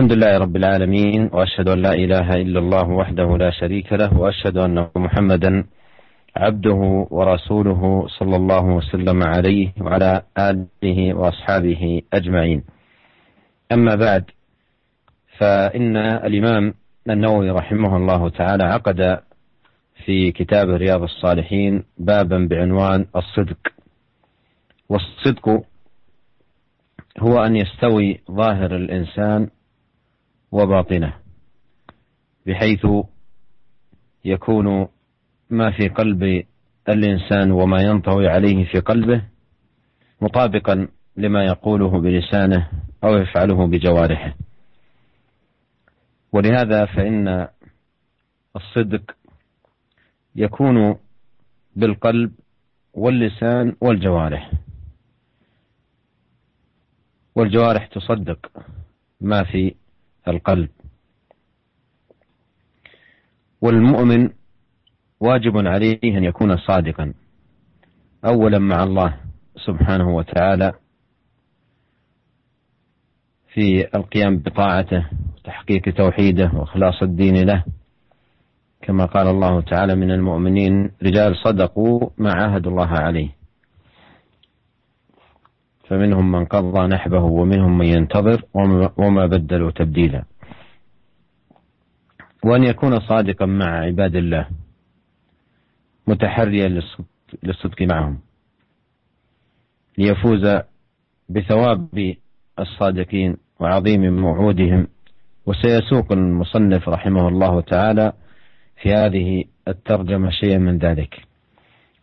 الحمد لله رب العالمين وأشهد أن لا إله إلا الله وحده لا شريك له وأشهد أن محمدا عبده ورسوله صلى الله وسلم عليه وعلى آله وأصحابه أجمعين. أما بعد فإن الإمام النووي رحمه الله تعالى عقد في كتاب رياض الصالحين بابا بعنوان الصدق. والصدق هو أن يستوي ظاهر الإنسان وباطنة بحيث يكون ما في قلب الإنسان وما ينطوي عليه في قلبه مطابقا لما يقوله بلسانه أو يفعله بجوارحه. ولهذا فإن الصدق يكون بالقلب واللسان والجوارح. والجوارح تصدق ما في القلب. والمؤمن واجب عليه أن يكون صادقا اولا مع الله سبحانه وتعالى في القيام بطاعته وتحقيق توحيده وإخلاص الدين له. كما قال الله تعالى من المؤمنين رجال صدقوا ما عاهدوا الله عليه. فمنهم من قضى نحبه ومنهم من ينتظر وما بدلوا تبديلا. وأن يكون صادقا مع عباد الله متحريا للصدق معهم. ليفوز بثواب الصادقين وعظيم موعودهم. وسيسوق المصنف رحمه الله تعالى في هذه الترجمة شيئا من ذلك.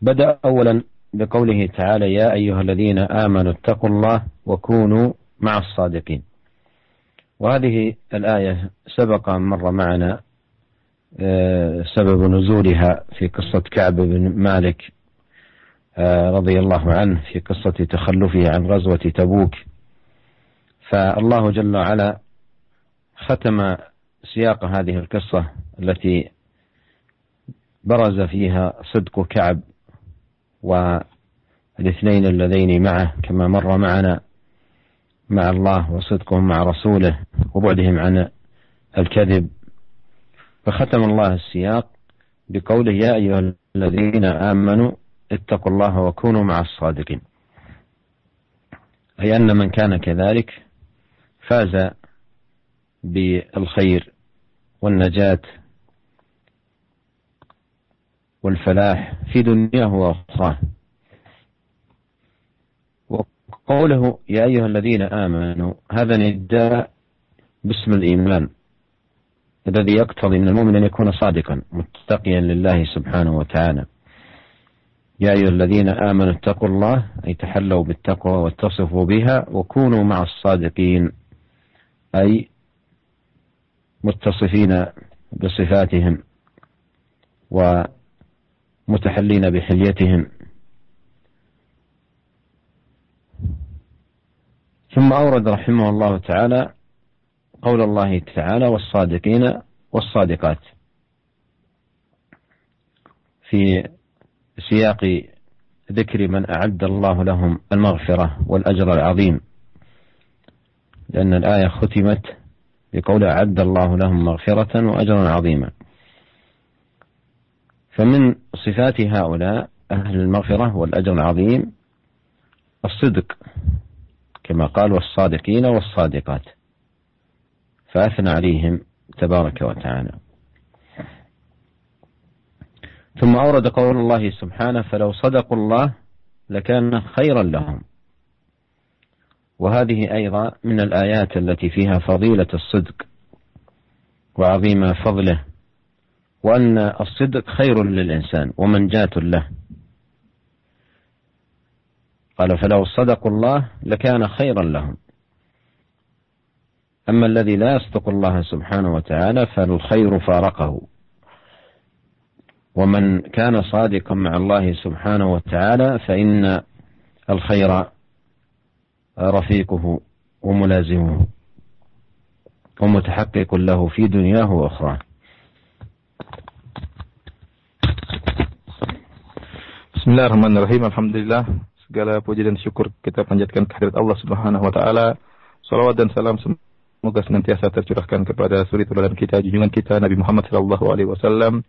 بدأ أولا بقوله تعالى يا أيها الذين آمنوا اتقوا الله وكونوا مع الصادقين. وهذه الآية سبق مر معنا آه، سبب نزولها في قصة كعب بن مالك آه، رضي الله عنه في قصة تخلفه عن غزوة تبوك. فالله جل وعلا ختم سياق هذه القصة التي برز فيها صدق كعب والاثنين اللذين معه كما مر معنا مع الله وصدقهم مع رسوله وبعدهم عن الكذب. فختم الله السياق بقوله يا أيها الذين آمنوا اتقوا الله وكونوا مع الصادقين. أي أن من كان كذلك فاز بالخير والنجاة والفلاح في دنياه وأخراه. وقوله يا أيها الذين آمنوا هذا نداء باسم الإيمان الذي يقتضي من المؤمن أن يكون صادقا متقيا لله سبحانه وتعالى. يا أيها الذين آمنوا اتقوا الله أي تحلوا بالتقوى واتصفوا بها وكونوا مع الصادقين أي متصفين بصفاتهم. ومتحلين بحليتهم. ثم أورد رحمه الله تعالى قول الله تعالى والصادقين والصادقات. في سياق ذكر من أعد الله لهم المغفرة والأجر العظيم. لأن الآية ختمت بقول أعد الله لهم مغفرة وأجرا عظيما. فمن صفات هؤلاء أهل المغفرة والأجر العظيم الصدق كما قال والصادقين والصادقات فأثنى عليهم تبارك وتعالى. ثم أورد قول الله سبحانه فلو صدقوا الله لكان خيرا لهم. وهذه أيضا من الآيات التي فيها فضيلة الصدق وعظيم فضله. وأن الصدق خير للإنسان ومنجاة له. قال فلو صدقوا الله لكان خيرا لهم. أما الذي لا يصدق الله سبحانه وتعالى فالخير فارقه. ومن كان صادقا مع الله سبحانه وتعالى فإن الخير رفيقه وملازمه ومتحقق له في دنياه وأخراه. Bismillahirrahmanirrahim. Alhamdulillah. Segala puji dan syukur kita panjatkan kehadirat Allah Subhanahu wa taala. Salawat dan salam Semoga senantiasa tercurahkan kepada suri teladan kita, junjungan kita Nabi Muhammad sallallahu alaihi wasallam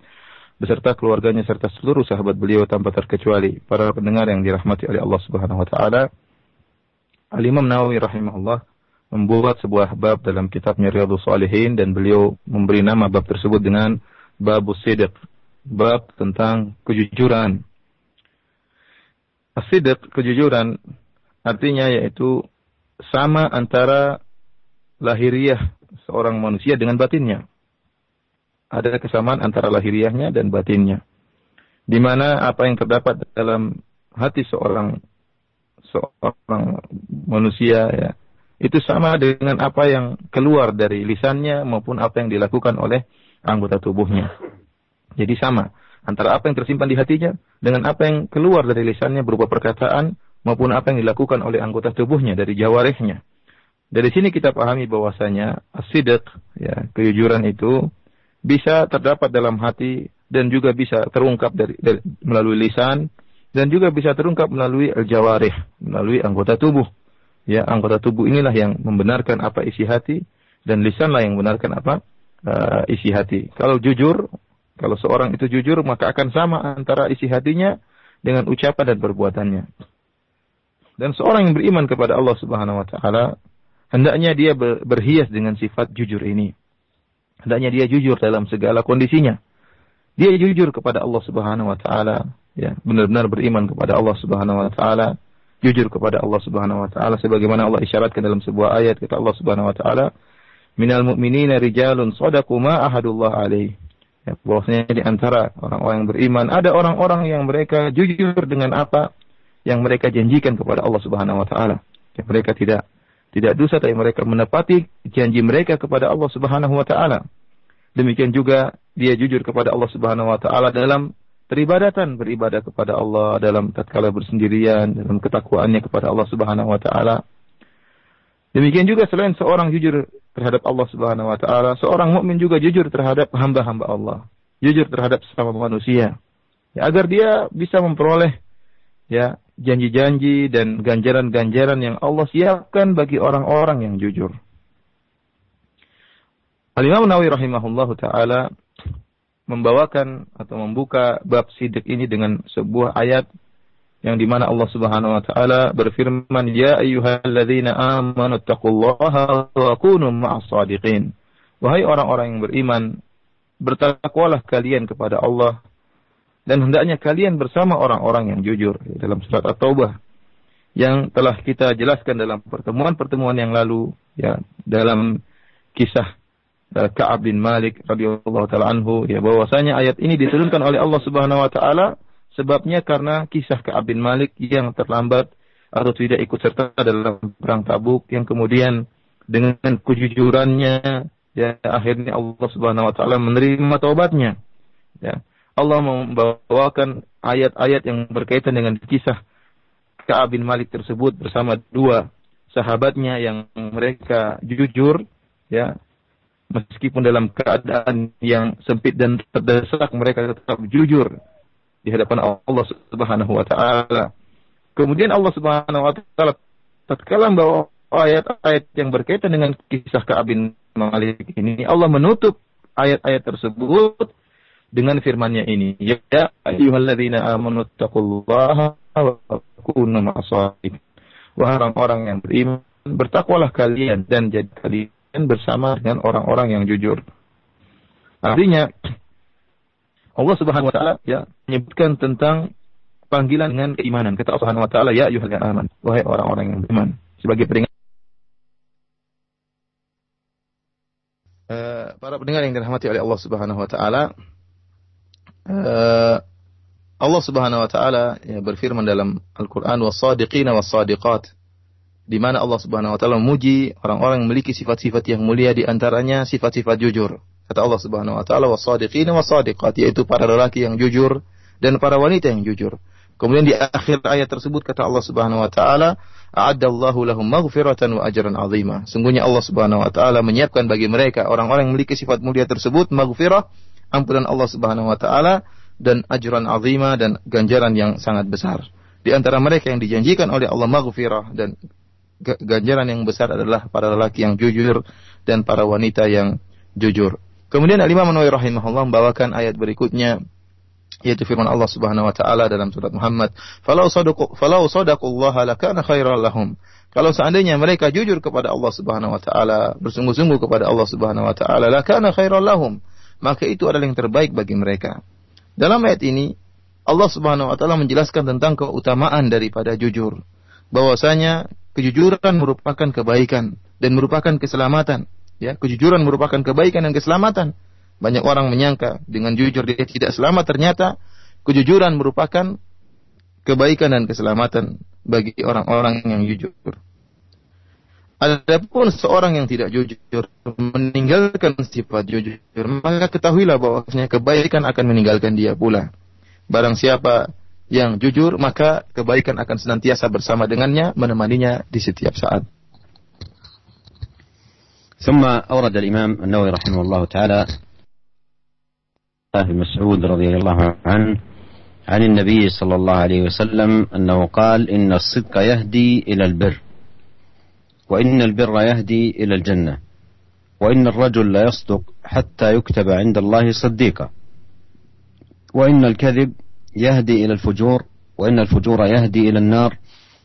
beserta keluarganya serta seluruh sahabat beliau tanpa terkecuali para pendengar yang dirahmati oleh Allah Subhanahu wa taala. Al-Imam Nawawi rahimahullah membuat sebuah bab dalam kitabnya Riyadhus Shalihin dan beliau memberi nama bab tersebut dengan Babus Sidq, bab tentang kejujuran. As kejujuran artinya yaitu sama antara lahiriah seorang manusia dengan batinnya. Ada kesamaan antara lahiriahnya dan batinnya. Di mana apa yang terdapat dalam hati seorang seorang manusia ya, itu sama dengan apa yang keluar dari lisannya maupun apa yang dilakukan oleh anggota tubuhnya. Jadi sama antara apa yang tersimpan di hatinya dengan apa yang keluar dari lisannya berupa perkataan maupun apa yang dilakukan oleh anggota tubuhnya dari jawarehnya. Dari sini kita pahami bahwasanya asidik, ya, kejujuran itu bisa terdapat dalam hati dan juga bisa terungkap dari, dari melalui lisan dan juga bisa terungkap melalui al-jawarih, melalui anggota tubuh. Ya, anggota tubuh inilah yang membenarkan apa isi hati dan lisanlah yang membenarkan apa uh, isi hati. Kalau jujur, kalau seorang itu jujur maka akan sama antara isi hatinya dengan ucapan dan perbuatannya. Dan seorang yang beriman kepada Allah Subhanahu wa taala hendaknya dia berhias dengan sifat jujur ini. Hendaknya dia jujur dalam segala kondisinya. Dia jujur kepada Allah Subhanahu wa taala, ya, benar-benar beriman kepada Allah Subhanahu wa taala, jujur kepada Allah Subhanahu wa taala sebagaimana Allah isyaratkan dalam sebuah ayat kata Allah Subhanahu wa taala, "Minal mu'minina rijalun shadaqu ma ahadullah alaih." Ya, bahwasanya di antara orang-orang yang beriman ada orang-orang yang mereka jujur dengan apa yang mereka janjikan kepada Allah Subhanahu wa taala. Ya, mereka tidak tidak dosa tapi mereka menepati janji mereka kepada Allah Subhanahu wa taala. Demikian juga dia jujur kepada Allah Subhanahu wa taala dalam peribadatan, beribadah kepada Allah dalam tatkala bersendirian, dalam ketakwaannya kepada Allah Subhanahu wa taala. Demikian juga selain seorang jujur terhadap Allah Subhanahu wa taala, seorang mukmin juga jujur terhadap hamba-hamba Allah, jujur terhadap sesama manusia. Ya, agar dia bisa memperoleh ya janji-janji dan ganjaran-ganjaran yang Allah siapkan bagi orang-orang yang jujur. Al-Imam Nawawi rahimahullahu taala membawakan atau membuka bab sidik ini dengan sebuah ayat yang di mana Allah Subhanahu wa taala berfirman ya ayyuhalladzina amanu taqullaha wa kunu ma'as sadiqin. Wahai orang-orang yang beriman bertakwalah kalian kepada Allah dan hendaknya kalian bersama orang-orang yang jujur dalam surat At-Taubah yang telah kita jelaskan dalam pertemuan-pertemuan yang lalu ya dalam kisah uh, Ka'ab bin Malik radhiyallahu taala anhu ya bahwasanya ayat ini diturunkan oleh Allah Subhanahu wa taala sebabnya karena kisah Ka'ab bin Malik yang terlambat atau tidak ikut serta dalam perang Tabuk yang kemudian dengan kejujurannya ya akhirnya Allah Subhanahu wa taala menerima taubatnya. Ya Allah membawakan ayat-ayat yang berkaitan dengan kisah Ka'ab bin Malik tersebut bersama dua sahabatnya yang mereka jujur ya meskipun dalam keadaan yang sempit dan terdesak mereka tetap jujur di hadapan Allah Subhanahu wa taala. Kemudian Allah Subhanahu wa taala tatkala membawa ayat-ayat yang berkaitan dengan kisah Ka'ab bin Malik ini Allah menutup ayat-ayat tersebut dengan firman-Nya ini, ya ayyuhalladzina amanu taqullaha wa kunu ma'as-shadiqin. Wahai orang-orang yang beriman, bertakwalah kalian dan jadi kalian bersama dengan orang-orang yang jujur. Artinya Allah Subhanahu wa taala ya menyebutkan tentang panggilan dengan keimanan. Kata Allah Subhanahu wa taala, ya ayyuhalladzina amanu, wahai orang-orang yang beriman. Sebagai peringatan Uh, para pendengar yang dirahmati oleh Allah Subhanahu wa taala, uh, Allah Subhanahu wa taala ya, berfirman dalam Al-Qur'an was-sadiqina was-sadiqat di mana Allah Subhanahu wa taala memuji orang-orang yang memiliki sifat-sifat yang mulia di antaranya sifat-sifat jujur. Kata Allah Subhanahu wa taala was-sadiqina was-sadiqat yaitu para lelaki yang jujur dan para wanita yang jujur. Kemudian di akhir ayat tersebut kata Allah Subhanahu wa taala, "A'addallahu lahum maghfiratan wa ajran 'azima." Sungguhnya Allah Subhanahu wa taala menyiapkan bagi mereka orang-orang yang memiliki sifat mulia tersebut maghfirah ampunan Allah Subhanahu wa taala dan ajran azima dan ganjaran yang sangat besar. Di antara mereka yang dijanjikan oleh Allah maghfirah dan ganjaran yang besar adalah para lelaki yang jujur dan para wanita yang jujur. Kemudian Al-Imam Nawawi rahimahullah membawakan ayat berikutnya yaitu firman Allah Subhanahu wa taala dalam surat Muhammad, "Falau sadaqu falau lakana khairan lahum." Kalau seandainya mereka jujur kepada Allah Subhanahu wa taala, bersungguh-sungguh kepada Allah Subhanahu wa taala, lakana khairan lahum, maka itu adalah yang terbaik bagi mereka. Dalam ayat ini Allah Subhanahu wa taala menjelaskan tentang keutamaan daripada jujur. Bahwasanya kejujuran merupakan kebaikan dan merupakan keselamatan. Ya, kejujuran merupakan kebaikan dan keselamatan. Banyak orang menyangka dengan jujur dia tidak selamat, ternyata kejujuran merupakan kebaikan dan keselamatan bagi orang-orang yang jujur. Adapun seorang yang tidak jujur meninggalkan sifat jujur, maka ketahuilah bahwasanya kebaikan akan meninggalkan dia pula. Barang siapa yang jujur, maka kebaikan akan senantiasa bersama dengannya, menemaninya di setiap saat. ثم أورد الإمام النووي رحمه الله تعالى ابن مسعود رضي الله عنه عن النبي صلى الله عليه وسلم أنه قال إن الصدق يهدي إلى البر وإن البر يهدي إلى الجنة وإن الرجل لا يصدق حتى يكتب عند الله صديقا وإن الكذب يهدي إلى الفجور وإن الفجور يهدي إلى النار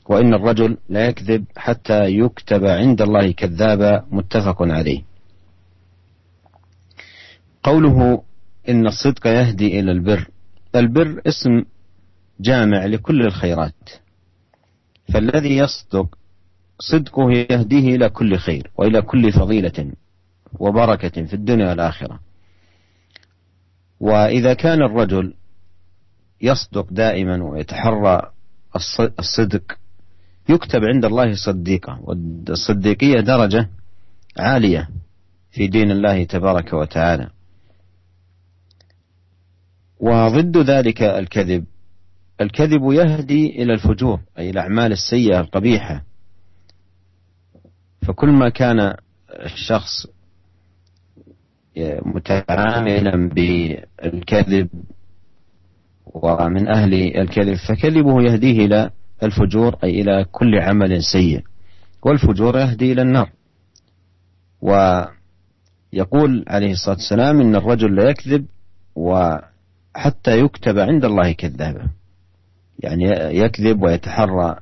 وإن الرجل لا يكذب حتى يكتب عند الله كذابا متفق عليه. قوله إن الصدق يهدي إلى البر. البر اسم جامع لكل الخيرات. فالذي يصدق صدقه يهديه إلى كل خير وإلى كل فضيلة وبركة في الدنيا والآخرة. وإذا كان الرجل يصدق دائما ويتحرى الصدق يكتب عند الله صديقا والصديقية درجة عالية في دين الله تبارك وتعالى. وضد ذلك الكذب. الكذب يهدي إلى الفجور أي الأعمال السيئة القبيحة. فكل ما كان الشخص متعاملا بالكذب ومن أهل الكذب فكذبه يهديه إلى الفجور أي إلى كل عمل سيء. والفجور يهدي إلى النار. ويقول عليه الصلاة والسلام إن الرجل لا يكذب وحتى يكتب عند الله كذابا. يعني يكذب ويتحرى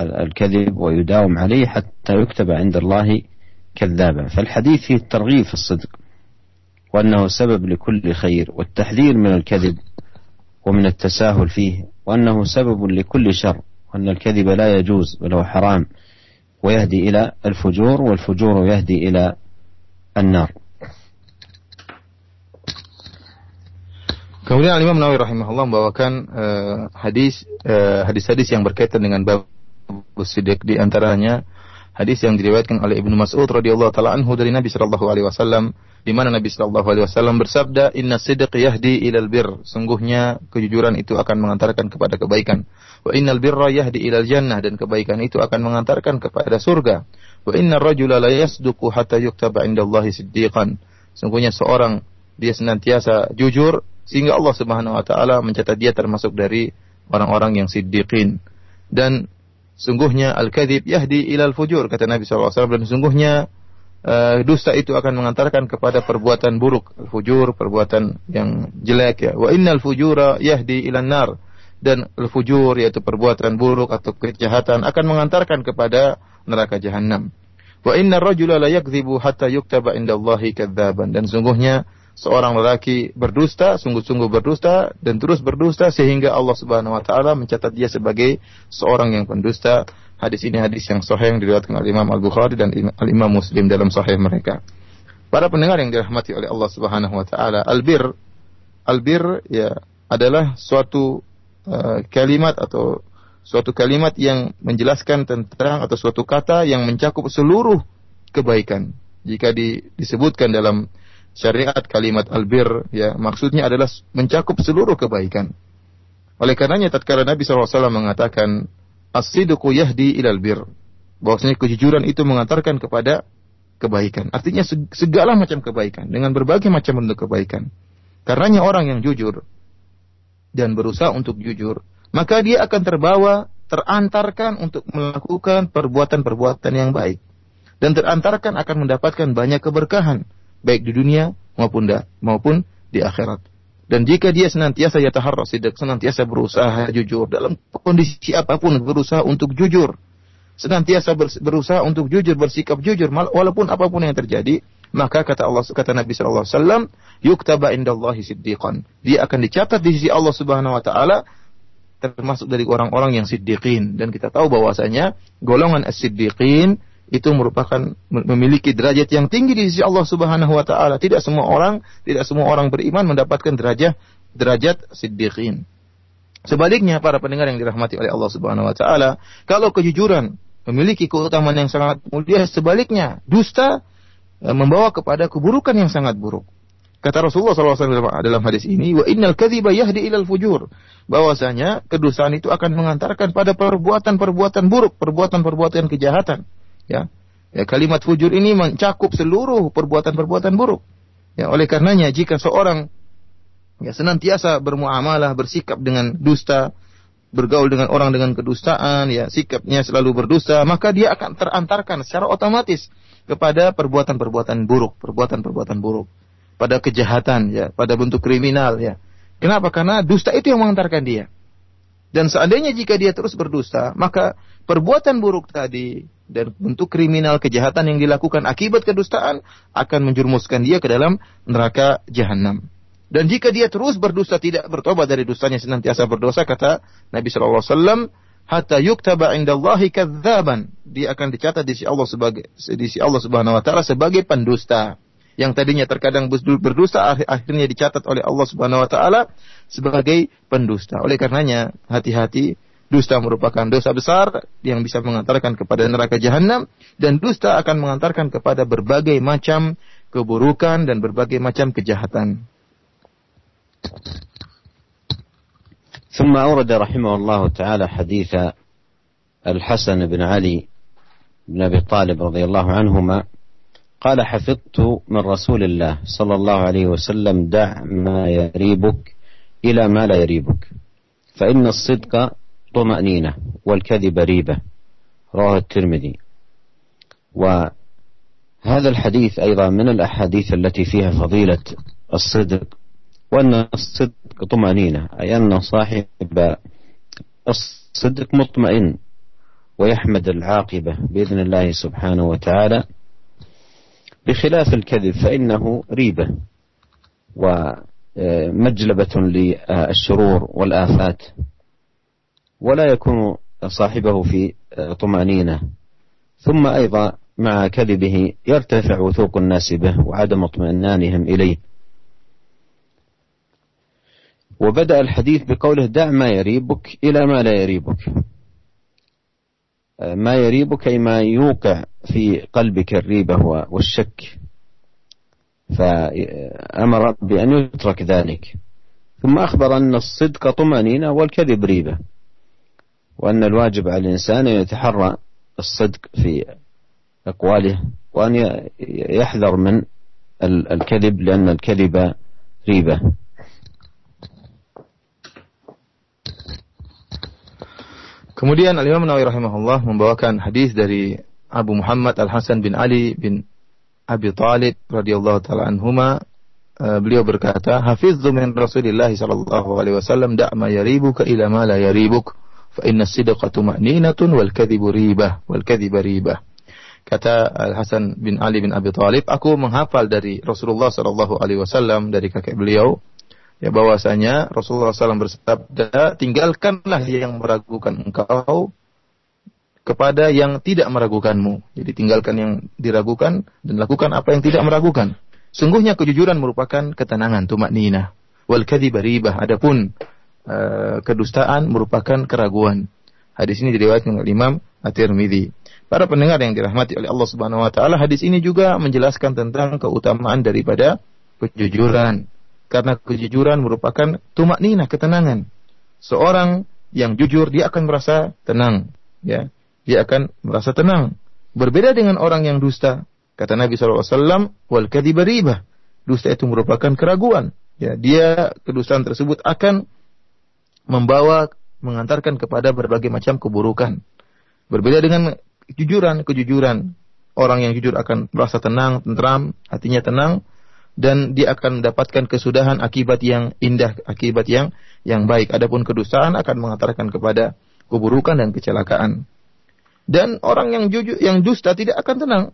الكذب ويداوم عليه حتى يكتب عند الله كذابا. فالحديث فيه الترغيب في الصدق وأنه سبب لكل خير والتحذير من الكذب ومن التساهل فيه وأنه سبب لكل شر. وأن الكذب لا يجوز بل هو حرام ويهدي إلى الفجور والفجور يهدي إلى النار Kemudian Imam Nawawi rahimahullah membawakan uh, hadis uh, hadis-hadis yang berkaitan dengan bab Siddiq di antaranya hadis yang diriwayatkan oleh Ibnu Mas'ud radhiyallahu taala anhu dari Nabi sallallahu alaihi wasallam di mana Nabi sallallahu alaihi wasallam bersabda inna sidq yahdi ilal bir. Sungguhnya kejujuran itu akan mengantarkan kepada kebaikan. Wa innal birra yahdi ilal jannah. Dan kebaikan itu akan mengantarkan kepada surga. Wa inna rajula la yasduqu hatta yuktaba indallahi siddiqan. Sungguhnya seorang dia senantiasa jujur sehingga Allah Subhanahu wa taala mencatat dia termasuk dari orang-orang yang siddiqin. Dan Sungguhnya al-kadhib yahdi ilal fujur kata Nabi SAW dan sungguhnya uh, dusta itu akan mengantarkan kepada perbuatan buruk, al-fujur perbuatan yang jelek ya. Wa innal fujura yahdi ilan nar dan al-fujur yaitu perbuatan buruk atau kejahatan akan mengantarkan kepada neraka jahanam. Wa inna rajula la yakdzibu hatta yuktaba indallahi kadzaban dan sungguhnya seorang lelaki berdusta, sungguh-sungguh berdusta dan terus berdusta sehingga Allah Subhanahu wa taala mencatat dia sebagai seorang yang pendusta. Hadis ini hadis yang sahih yang diriwayatkan oleh Imam Al-Bukhari dan Al-Imam Muslim dalam sahih mereka. Para pendengar yang dirahmati oleh Allah Subhanahu wa taala, albir albir ya adalah suatu uh, kalimat atau suatu kalimat yang menjelaskan tentang atau suatu kata yang mencakup seluruh kebaikan. Jika di, disebutkan dalam syariat kalimat albir ya maksudnya adalah mencakup seluruh kebaikan. Oleh karenanya tatkala Nabi SAW mengatakan as-sidqu yahdi ilal bir bahwasanya kejujuran itu mengantarkan kepada kebaikan. Artinya segala macam kebaikan dengan berbagai macam bentuk kebaikan. Karenanya orang yang jujur dan berusaha untuk jujur, maka dia akan terbawa, terantarkan untuk melakukan perbuatan-perbuatan yang baik. dan terantarkan akan mendapatkan banyak keberkahan baik di dunia maupun maupun di akhirat. Dan jika dia senantiasa yataharra sidak, senantiasa berusaha jujur dalam kondisi apa pun berusaha untuk jujur. Senantiasa berusaha untuk jujur, bersikap jujur walaupun apa pun yang terjadi, maka kata Allah kata Nabi sallallahu alaihi wasallam, yuktaba indallahi siddiqan. Dia akan dicatat di sisi Allah Subhanahu wa taala termasuk dari orang-orang yang siddiqin dan kita tahu bahwasanya golongan as-siddiqin itu merupakan memiliki derajat yang tinggi di sisi Allah Subhanahu wa taala. Tidak semua orang, tidak semua orang beriman mendapatkan derajat derajat siddiqin. Sebaliknya para pendengar yang dirahmati oleh Allah Subhanahu wa taala, kalau kejujuran memiliki keutamaan yang sangat mulia, sebaliknya dusta e, membawa kepada keburukan yang sangat buruk. Kata Rasulullah SAW dalam hadis ini, wa innal kadhiba yahdi ilal fujur. Bahwasanya kedustaan itu akan mengantarkan pada perbuatan-perbuatan buruk, perbuatan-perbuatan kejahatan. Ya. Ya, kalimat fujur ini mencakup seluruh perbuatan-perbuatan buruk. Ya, oleh karenanya jika seorang ya senantiasa bermuamalah, bersikap dengan dusta, bergaul dengan orang dengan kedustaan, ya, sikapnya selalu berdusta, maka dia akan terantarkan secara otomatis kepada perbuatan-perbuatan buruk, perbuatan-perbuatan buruk, pada kejahatan, ya, pada bentuk kriminal, ya. Kenapa? Karena dusta itu yang mengantarkan dia. Dan seandainya jika dia terus berdusta, maka perbuatan buruk tadi dan bentuk kriminal kejahatan yang dilakukan akibat kedustaan akan menjerumuskan dia ke dalam neraka jahanam. Dan jika dia terus berdosa tidak bertobat dari dosanya senantiasa berdosa kata Nabi sallallahu alaihi wasallam hatta yuktaba indallahi kadzaban dia akan dicatat di sisi Allah sebagai di sisi Allah Subhanahu wa taala sebagai pendusta yang tadinya terkadang berdosa akhirnya dicatat oleh Allah Subhanahu wa taala sebagai pendusta. Oleh karenanya hati-hati Dusta merupakan dosa besar yang bisa mengantarkan kepada neraka jahanam dan dusta akan mengantarkan kepada berbagai macam keburukan dan berbagai macam kejahatan. ثم أورد رحمه الله تعالى حديث الحسن بن علي بن أبي طالب رضي الله عنهما قال حفظت من رسول الله صلى الله عليه وسلم دع ما يريبك إلى ما لا يريبك. فإن الصدق طمأنينة والكذب ريبة. رواه الترمذي. وهذا الحديث أيضا من الأحاديث التي فيها فضيلة الصدق وأن الصدق طمأنينة أي أن صاحب الصدق مطمئن ويحمد العاقبة بإذن الله سبحانه وتعالى. بخلاف الكذب فإنه ريبة ومجلبة للشرور والآفات ولا يكون صاحبه في طمأنينة. ثم أيضا مع كذبه يرتفع وثوق الناس به وعدم اطمئنانهم إليه. وبدأ الحديث بقوله دع ما يريبك إلى ما لا يريبك. ما يريبك أي ما يوقع في قلبك الريبة والشك. فأمر بأن يترك ذلك. ثم أخبر أن الصدق طمأنينة والكذب ريبة. وأن الواجب على الإنسان أن يتحرى الصدق في أقواله وأن يحذر من الكذب لأن الكذب ريبة. Kemudian Al-Imam Nawawi rahimahullah membawakan hadis dari Abu Muhammad Al-Hasan bin Ali bin Abi Talib radhiyallahu taala anhuma uh, beliau berkata hafizzu min Rasulillah sallallahu alaihi wasallam da' ma yaribuka ila ma la yaribuk fa inna sidqa tuma'ninatun wal kadhibu ribah wal kadhiba ribah. Kata Al Hasan bin Ali bin Abi Thalib, aku menghafal dari Rasulullah sallallahu alaihi wasallam dari kakek beliau ya bahwasanya Rasulullah SAW bersabda, tinggalkanlah yang meragukan engkau kepada yang tidak meragukanmu. Jadi tinggalkan yang diragukan dan lakukan apa yang tidak meragukan. Sungguhnya kejujuran merupakan ketenangan, tumak nina. Wal kadhiba ribah. Adapun Eh, kedustaan merupakan keraguan. Hadis ini diriwayatkan oleh Imam At-Tirmidzi. Para pendengar yang dirahmati oleh Allah Subhanahu wa taala, hadis ini juga menjelaskan tentang keutamaan daripada kejujuran. Karena kejujuran merupakan tumak nina, ketenangan. Seorang yang jujur dia akan merasa tenang, ya. Dia akan merasa tenang. Berbeda dengan orang yang dusta. Kata Nabi SAW, wal kadhiba ribah. Dusta itu merupakan keraguan. Ya, dia kedustaan tersebut akan membawa mengantarkan kepada berbagai macam keburukan. Berbeda dengan kejujuran, kejujuran orang yang jujur akan merasa tenang, tentram, hatinya tenang dan dia akan mendapatkan kesudahan akibat yang indah, akibat yang yang baik. Adapun kedustaan akan mengantarkan kepada keburukan dan kecelakaan. Dan orang yang jujur, yang dusta tidak akan tenang,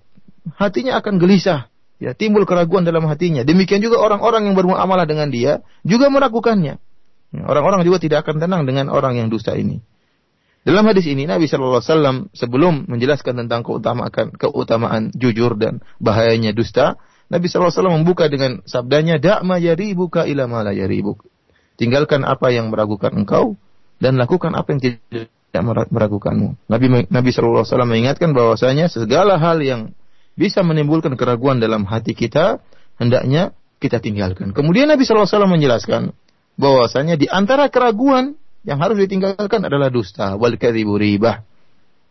hatinya akan gelisah, ya timbul keraguan dalam hatinya. Demikian juga orang-orang yang bermuamalah dengan dia juga meragukannya. Ya, orang-orang juga tidak akan tenang dengan orang yang dusta ini. Dalam hadis ini Nabi Shallallahu Alaihi Wasallam sebelum menjelaskan tentang keutamaan keutamaan jujur dan bahayanya dusta, Nabi Wasallam membuka dengan sabdanya, "Da'ma yaribuka ila ma la yaribuk." Tinggalkan apa yang meragukan engkau dan lakukan apa yang tidak meragukanmu. Nabi Nabi Wasallam mengingatkan bahwasanya segala hal yang bisa menimbulkan keraguan dalam hati kita hendaknya kita tinggalkan. Kemudian Nabi Wasallam menjelaskan bahwasanya di antara keraguan yang harus ditinggalkan adalah dusta. Wal kadhibu ribah.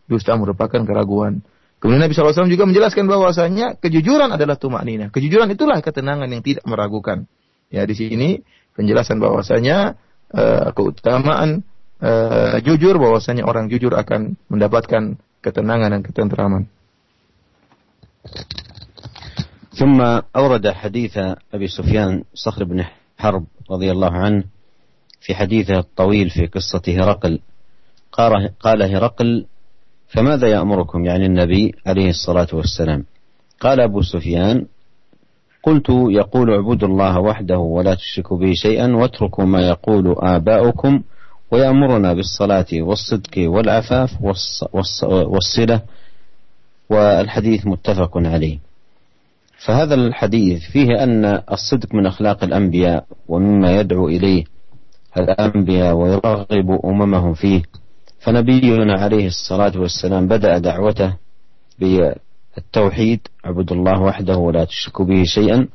Dusta merupakan keraguan. Kemudian Nabi SAW juga menjelaskan bahwasanya kejujuran adalah tumak nina. Kejujuran itulah ketenangan yang tidak meragukan. Ya di sini penjelasan bahwasanya uh, keutamaan uh, jujur bahwasanya orang jujur akan mendapatkan ketenangan dan ketenteraman. ثم أورد حديث أبي سفيان صخر بن حرب رضي الله عنه في حديثه الطويل في قصة هرقل قال هرقل فماذا يأمركم يعني النبي عليه الصلاة والسلام؟ قال أبو سفيان قلت يقول اعبدوا الله وحده ولا تشركوا به شيئا واتركوا ما يقول آباؤكم ويأمرنا بالصلاة والصدق والعفاف والصلة والحديث متفق عليه. فهذا الحديث فيه أن الصدق من أخلاق الأنبياء ومما يدعو إليه الأنبياء ويرغب أممهم فيه. فنبينا عليه الصلاة والسلام بدأ دعوته بالتوحيد. اعبدوا الله وحده ولا تشركوا به شيئا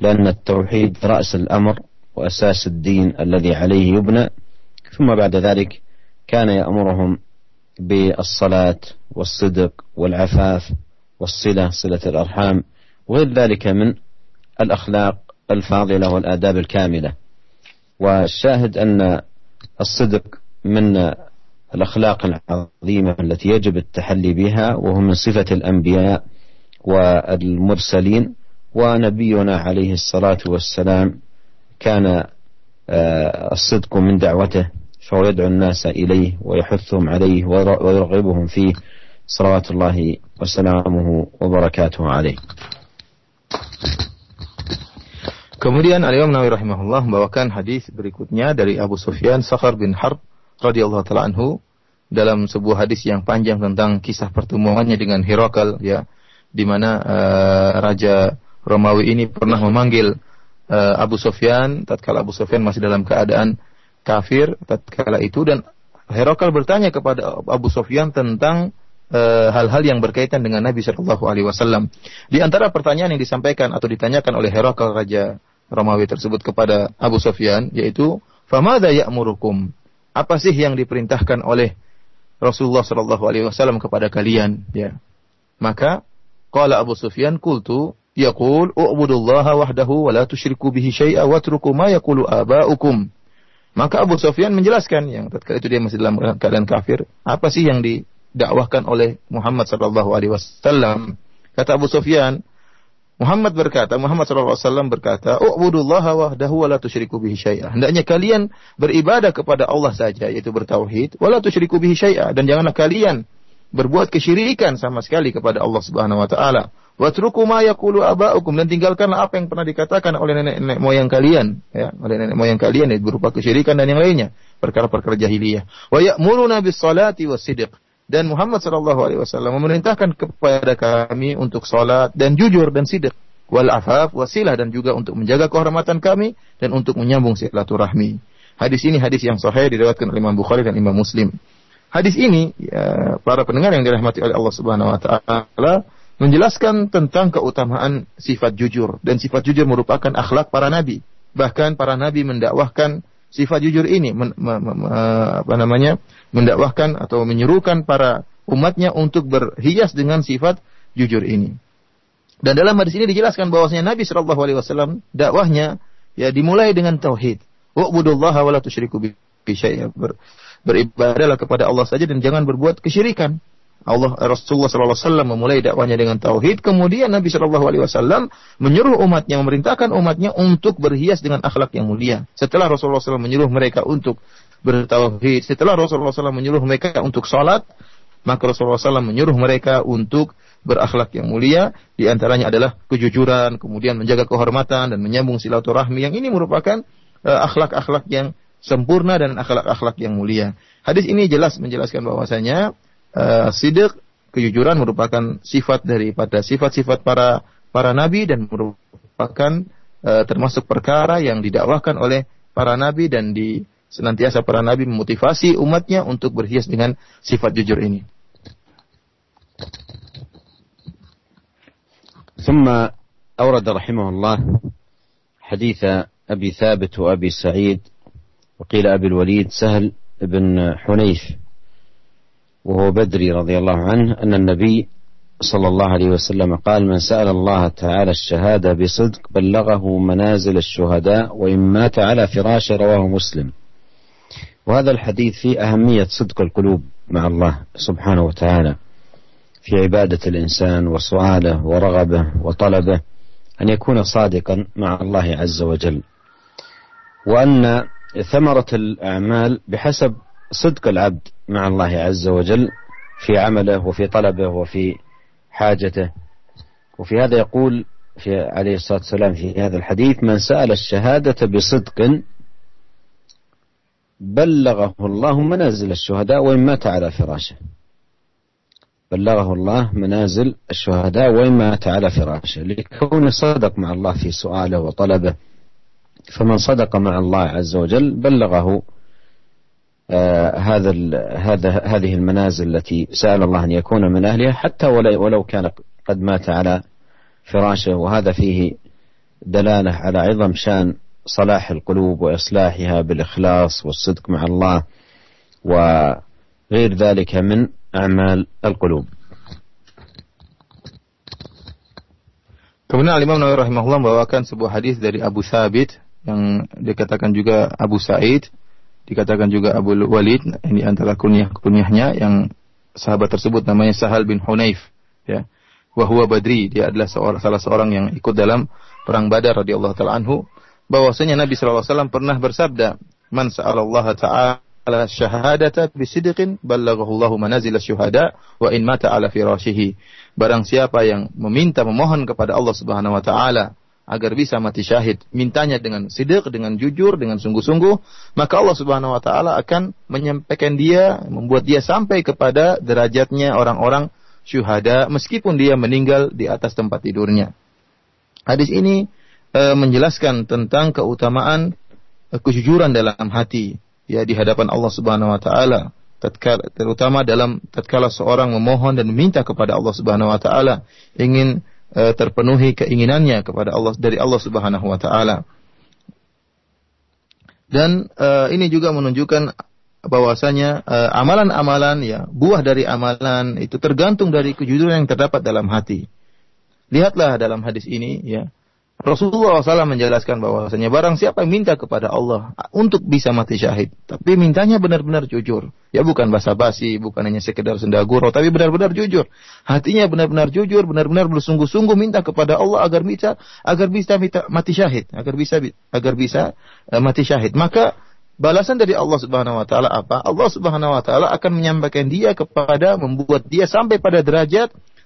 لأن التوحيد رأس الأمر وأساس الدين الذي عليه يبنى. ثم بعد ذلك كان يأمرهم بالصلاة والصدق والعفاف والصلة صلة الأرحام وغير ذلك من الأخلاق الفاضلة والآداب الكاملة. والشاهد أن الصدق من الأخلاق العظيمة التي يجب التحلي بها وهو من صفة الأنبياء والمرسلين. ونبينا عليه الصلاة والسلام كان آه، الصدق من دعوته فهو يدعو الناس إليه ويحثهم عليه ويرغبهم فيه. صلوات الله وسلامه وبركاته عليه. Kemudian Al-Imam Nawawi rahimahullah membawakan hadis berikutnya dari Abu Sufyan Sakhar bin Harb radhiyallahu taala anhu dalam sebuah hadis yang panjang tentang kisah pertemuannya dengan Herakl ya di mana uh, raja Romawi ini pernah memanggil uh, Abu Sufyan tatkala Abu Sufyan masih dalam keadaan kafir tatkala itu dan Herakl bertanya kepada Abu Sufyan tentang eh, hal-hal uh, yang berkaitan dengan Nabi Shallallahu Alaihi Wasallam. Di antara pertanyaan yang disampaikan atau ditanyakan oleh Herakl Raja Romawi tersebut kepada Abu Sufyan yaitu famada ya'murukum apa sih yang diperintahkan oleh Rasulullah sallallahu alaihi wasallam kepada kalian? Ya. Maka qala Abu Sufyan qultu yaqul u'budullaha wahdahu wa la tusyriku bihi syai'a watruku ma yaqulu aba'ukum. Maka Abu Sufyan menjelaskan yang ketika itu dia masih dalam keadaan kafir apa sih yang didakwahkan oleh Muhammad sallallahu alaihi wasallam? Kata Abu Sufyan Muhammad berkata, Muhammad SAW berkata, U'budullaha wahdahu wa la tusyriku bihi syai'ah. Hendaknya kalian beribadah kepada Allah saja, yaitu bertauhid, wa la tusyriku bihi syai'ah. Dan janganlah kalian berbuat kesyirikan sama sekali kepada Allah Subhanahu wa taala. Watruku ma yaqulu aba'ukum dan tinggalkanlah apa yang pernah dikatakan oleh nenek-nenek moyang kalian, ya, oleh nenek moyang kalian itu berupa kesyirikan dan yang lainnya, perkara-perkara jahiliyah. Wa ya'muruna bis salati was sidq dan Muhammad Shallallahu Alaihi Wasallam memerintahkan kepada kami untuk sholat dan jujur dan sidik wal afaf wasilah dan juga untuk menjaga kehormatan kami dan untuk menyambung silaturahmi. Hadis ini hadis yang sahih diriwayatkan oleh Imam Bukhari dan Imam Muslim. Hadis ini ya, para pendengar yang dirahmati oleh Allah Subhanahu wa taala menjelaskan tentang keutamaan sifat jujur dan sifat jujur merupakan akhlak para nabi. Bahkan para nabi mendakwahkan sifat jujur ini men, me, me, me, apa namanya mendakwahkan atau menyerukan para umatnya untuk berhias dengan sifat jujur ini. Dan dalam hadis ini dijelaskan bahwasanya Nabi Shallallahu Alaihi Wasallam dakwahnya ya dimulai dengan tauhid. Wa'budullaha wa la tusyriku Ber, beribadahlah kepada Allah saja dan jangan berbuat kesyirikan. Allah Rasulullah SAW memulai dakwanya dengan tauhid, kemudian Nabi SAW menyuruh umatnya, memerintahkan umatnya untuk berhias dengan akhlak yang mulia. Setelah Rasulullah SAW menyuruh mereka untuk bertauhid, setelah Rasulullah SAW menyuruh mereka untuk sholat, maka Rasulullah SAW menyuruh mereka untuk berakhlak yang mulia, di antaranya adalah kejujuran, kemudian menjaga kehormatan dan menyambung silaturahmi. Yang ini merupakan uh, akhlak-akhlak yang sempurna dan akhlak-akhlak yang mulia. Hadis ini jelas menjelaskan bahwasanya uh, sidik kejujuran merupakan sifat daripada sifat-sifat para para nabi dan merupakan uh, termasuk perkara yang didakwahkan oleh para nabi dan di senantiasa para nabi memotivasi umatnya untuk berhias dengan sifat jujur ini. ثم أورد رحمه الله حديث أبي ثابت وأبي سعيد وقيل أبي الوليد سهل بن حنيف وهو بدري رضي الله عنه أن النبي صلى الله عليه وسلم قال من سأل الله تعالى الشهادة بصدق بلغه منازل الشهداء وإن مات على فراشه رواه مسلم. وهذا الحديث فيه أهمية صدق القلوب مع الله سبحانه وتعالى. في عبادة الإنسان وسؤاله ورغبه وطلبه أن يكون صادقا مع الله عز وجل. وأن ثمرة الأعمال بحسب صدق العبد مع الله عز وجل في عمله وفي طلبه وفي حاجته. وفي هذا يقول في عليه الصلاة والسلام في هذا الحديث من سأل الشهادة بصدق بلغه الله منازل الشهداء وإن مات على فراشه. بلغه الله منازل الشهداء وإن مات على فراشه. لكون صدق مع الله في سؤاله وطلبه فمن صدق مع الله عز وجل بلغه هذا هذا هذه المنازل التي سأل الله أن يكون من أهلها حتى ولو كان قد مات على فراشه. وهذا فيه دلالة على عظم شان صلاح القلوب وإصلاحها بالإخلاص والصدق مع الله وغير ذلك من أعمال القلوب. Kemudian Imam Nawawi rahimahullah membawakan sebuah hadis dari Abu Sabit yang dikatakan juga Abu Said, dikatakan juga Abu Walid, ini antara kunyah-kunyahnya yang sahabat tersebut namanya Sahal bin Hunayf, ya. Wahwa Badri, dia adalah seorang, salah seorang yang ikut dalam perang Badar radhiyallahu taala anhu, bahwasanya Nabi sallallahu alaihi wasallam pernah bersabda, "Man sa'alallaha ta'ala ala syahadata bisidqin ballaghahu Allahu manazil syuhada wa in mata ala firashihi. Barang siapa yang meminta memohon kepada Allah Subhanahu wa taala agar bisa mati syahid, mintanya dengan sidik, dengan jujur, dengan sungguh-sungguh, maka Allah Subhanahu wa taala akan menyampaikan dia, membuat dia sampai kepada derajatnya orang-orang syuhada meskipun dia meninggal di atas tempat tidurnya. Hadis ini e, menjelaskan tentang keutamaan e, kejujuran dalam hati ya di hadapan Allah Subhanahu wa taala terutama dalam tatkala seorang memohon dan meminta kepada Allah Subhanahu wa taala ingin uh, terpenuhi keinginannya kepada Allah dari Allah Subhanahu wa taala. Dan uh, ini juga menunjukkan bahwasanya amalan-amalan ya buah dari amalan itu tergantung dari kejujuran yang terdapat dalam hati. Lihatlah dalam hadis ini ya Rasulullah SAW menjelaskan bahwasanya barang siapa yang minta kepada Allah untuk bisa mati syahid, tapi mintanya benar-benar jujur. Ya bukan basa-basi, bukan hanya sekedar sendaguro, tapi benar-benar jujur. Hatinya benar-benar jujur, benar-benar bersungguh-sungguh minta kepada Allah agar bisa agar bisa mati syahid, agar bisa agar bisa uh, mati syahid. Maka balasan dari Allah Subhanahu wa taala apa? Allah Subhanahu wa taala akan menyampaikan dia kepada membuat dia sampai pada derajat Eh,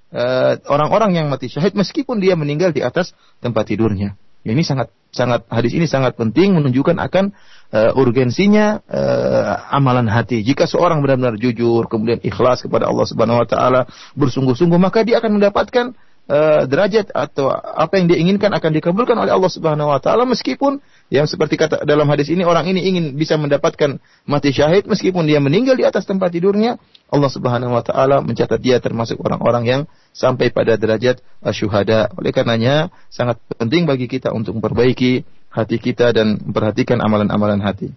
orang-orang uh, yang mati syahid meskipun dia meninggal di atas tempat tidurnya. Ini sangat sangat hadis ini sangat penting menunjukkan akan uh, urgensinya uh, amalan hati. Jika seorang benar-benar jujur, kemudian ikhlas kepada Allah Subhanahu wa taala, bersungguh-sungguh, maka dia akan mendapatkan uh, derajat atau apa yang dia inginkan akan dikabulkan oleh Allah Subhanahu wa taala meskipun yang seperti kata dalam hadis ini orang ini ingin bisa mendapatkan mati syahid meskipun dia meninggal di atas tempat tidurnya, Allah Subhanahu wa taala mencatat dia termasuk orang-orang yang sampai pada derajat syuhada. Oleh karenanya sangat penting bagi kita untuk memperbaiki hati kita dan memperhatikan amalan-amalan hati.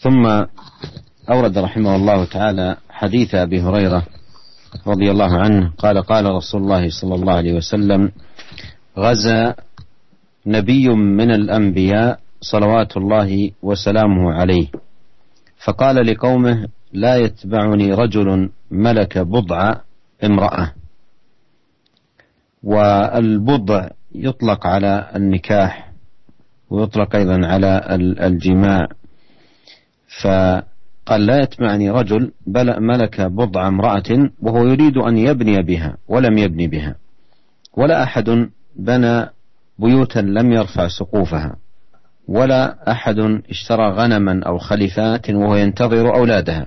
ثم أورد رحمه الله تعالى حديث أبي هريرة رضي الله عنه قال قال رسول الله صلى الله عليه وسلم غزا نبي من الأنبياء صلوات الله وسلامه عليه فقال لقومه لا يتبعني رجل ملك بضع امرأة. والبضع يطلق على النكاح ويطلق أيضا على الجماع. فقال لا يتبعني رجل بل ملك بضع امرأة وهو يريد أن يبني بها ولم يبني بها. ولا أحد بنى بيوتا لم يرفع سقوفها ولا أحد اشترى غنما أو خليفات وهو ينتظر أولادها.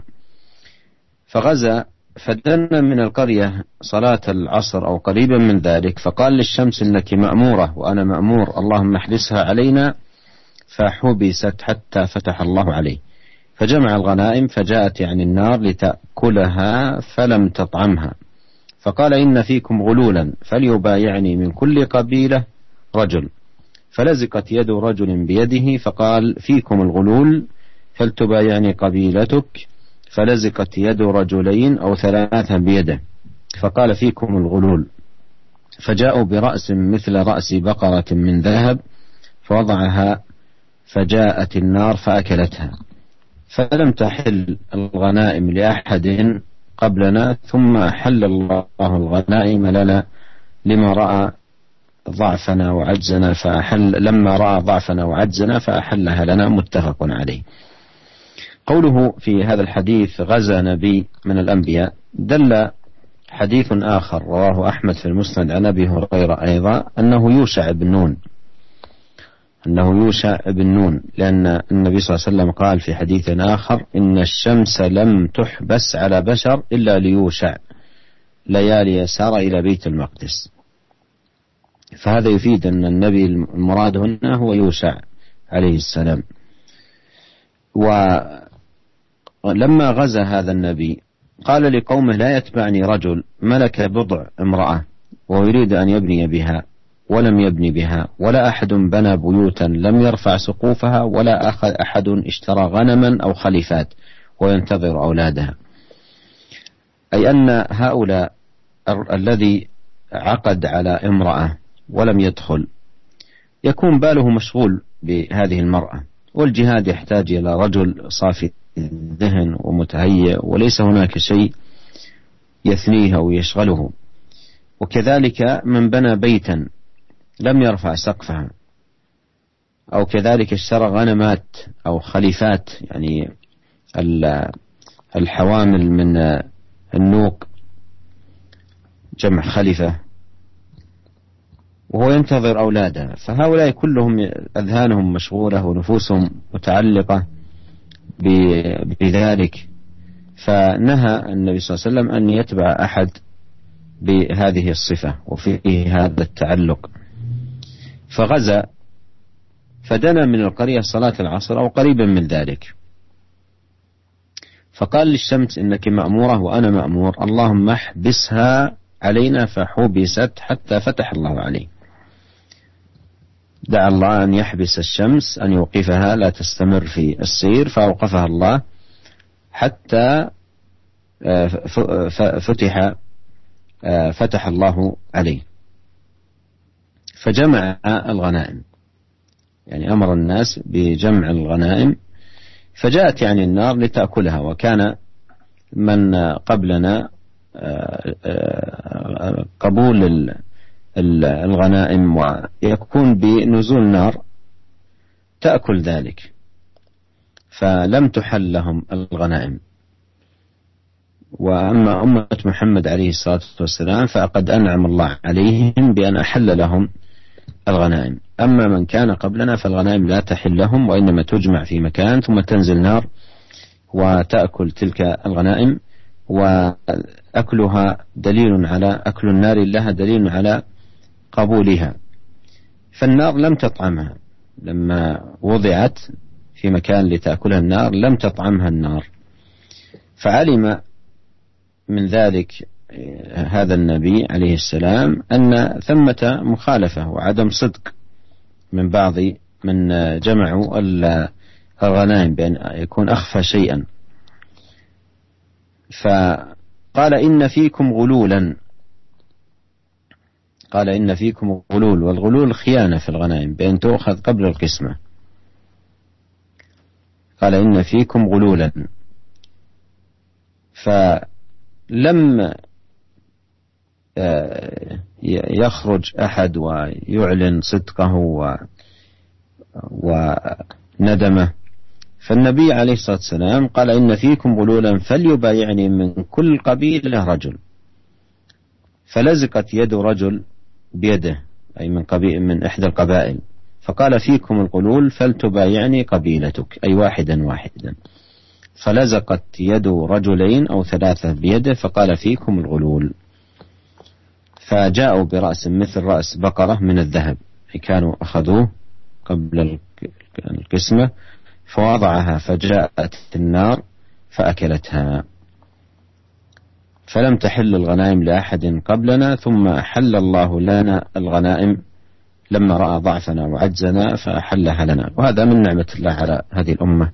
فغزا فدنا من القرية صلاة العصر أو قريبا من ذلك فقال للشمس إنك مأمورة وأنا مأمور اللهم احبسها علينا فحبست حتى فتح الله عليه. فجمع الغنائم فجاءت يعني النار لتأكلها فلم تطعمها. فقال إن فيكم غلولا فليبايعني من كل قبيلة رجل. فلزقت يد رجل بيده فقال فيكم الغلول فلتبايعني قبيلتك. فلزقت يد رجلين أو ثلاثة بيده. فقال فيكم الغلول. فجاءوا برأس مثل رأس بقرة من ذهب فوضعها فجاءت النار فأكلتها. فلم تحل الغنائم لأحد قبلنا ثم حل الله الغنائم لنا لما رأى ضعفنا وعجزنا فأحل لما رأى ضعفنا وعجزنا فأحلها لنا متفق عليه. قوله في هذا الحديث غزا نبي من الأنبياء دل حديث آخر رواه أحمد في المسند عن أبي هريرة أيضا أنه يوشع بن نون. أنه يوشع بن نون لأن النبي صلى الله عليه وسلم قال في حديث آخر إن الشمس لم تحبس على بشر إلا ليوشع ليالي يسار إلى بيت المقدس. فهذا يفيد أن النبي المراد هنا هو يوشع عليه السلام. ولما غزا هذا النبي قال لقومه لا يتبعني رجل ملك بضع امرأة ويريد أن يبني بها ولم يبني بها ولا أحد بنى بيوتا لم يرفع سقوفها ولا أخذ أحد اشترى غنما أو خليفات وينتظر أولادها. أي أن هؤلاء الذي عقد على امرأة ولم يدخل يكون باله مشغول بهذه المرأة والجهاد يحتاج إلى رجل صافي. الذهن ومتهيئ وليس هناك شيء يثنيه أو يشغله. وكذلك من بنى بيتا لم يرفع سقفها. أو كذلك اشترى غنمات أو خليفات يعني الحوامل من النوق جمع خليفة. وهو ينتظر أولاده. فهؤلاء كلهم أذهانهم مشغولة ونفوسهم متعلقة. بذلك. فنهى النبي صلى الله عليه وسلم أن يتبع أحد بهذه الصفة وفيه هذا التعلق. فغزا فدنا من القرية صلاة العصر أو قريبا من ذلك. فقال للشمس إنك مأمورة وأنا مأمور اللهم احبسها علينا فحبست حتى فتح الله عليه دعا الله أن يحبس الشمس أن يوقفها لا تستمر في السير فأوقفها الله حتى آه، فتح آه، فتح الله عليه. فجمع الغنائم. يعني أمر الناس بجمع الغنائم. فجاءت يعني النار لتأكلها وكان من قبلنا آه، قبول الغنائم ويكون بنزول نار تأكل ذلك. فلم تحل لهم الغنائم. وأما أمة محمد عليه الصلاة والسلام فقد أنعم الله عليهم بأن أحل لهم الغنائم. أما من كان قبلنا فالغنائم لا تحل لهم وإنما تجمع في مكان ثم تنزل نار وتأكل تلك الغنائم. وأكلها دليل على أكل النار لها دليل على قبولها. فالنار لم تطعمها. لما وضعت في مكان لتأكلها النار لم تطعمها النار. فعلم من ذلك هذا النبي عليه السلام أن ثمة مخالفة وعدم صدق من بعض من جمعوا الغنائم بأن يكون أخفى شيئا. فقال إن فيكم غلولا. قال إن فيكم غلول والغلول خيانة في الغنائم بأن تؤخذ قبل القسمة. قال إن فيكم غلولا. فلم آه، يخرج أحد ويعلن صدقه وندمه. فالنبي عليه الصلاة والسلام قال إن فيكم غلولا فليبايعني من كل قبيلة رجل. فلزقت يد رجل بيده أي من قبيل من إحدى القبائل. فقال فيكم الغلول فلتبايعني قبيلتك أي واحدا واحدا. فلزقت يد رجلين أو ثلاثة بيده فقال فيكم الغلول. فجاءوا برأس مثل رأس بقرة من الذهب كانوا أخذوه قبل القسمة فوضعها فجاءت النار فأكلتها. فلم تحل الغنائم لأحد قبلنا ثم أحل الله لنا الغنائم لما رأى ضعفنا وعجزنا فأحلها لنا. وهذا من نعمة الله على هذه الأمة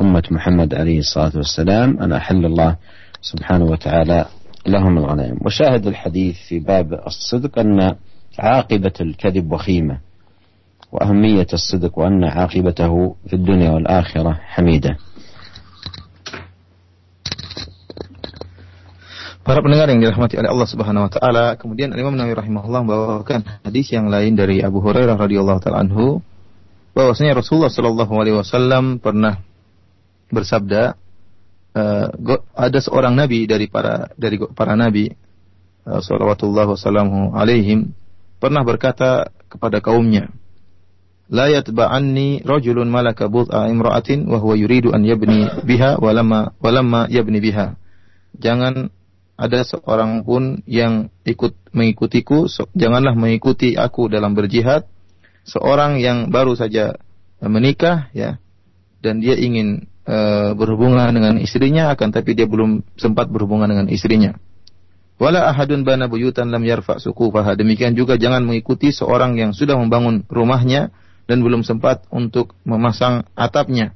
أمة محمد عليه الصلاة والسلام. أن أحل الله سبحانه وتعالى لهم الغنائم. وشاهد الحديث في باب الصدق أن عاقبة الكذب وخيمة وأهمية الصدق وأن عاقبته في الدنيا والآخرة حميدة. Para pendengar yang dirahmati oleh Allah Subhanahu wa taala, kemudian Imam Nawawi rahimahullah membawakan hadis yang lain dari Abu Hurairah radhiyallahu taala anhu bahwasanya Rasulullah sallallahu alaihi wasallam pernah bersabda uh, ada seorang nabi dari para dari para nabi uh, sallallahu wasallam alaihim pernah berkata kepada kaumnya la yatba'anni rajulun malaka bud'a imra'atin wa huwa yuridu an yabni biha walamma walamma yabni biha. Jangan ada seorang pun yang ikut mengikutiku, janganlah mengikuti aku dalam berjihad. Seorang yang baru saja menikah ya dan dia ingin e, berhubungan dengan istrinya akan tapi dia belum sempat berhubungan dengan istrinya. Wala ahadun bana buyutan lam yarfa sukufaha. Demikian juga jangan mengikuti seorang yang sudah membangun rumahnya dan belum sempat untuk memasang atapnya.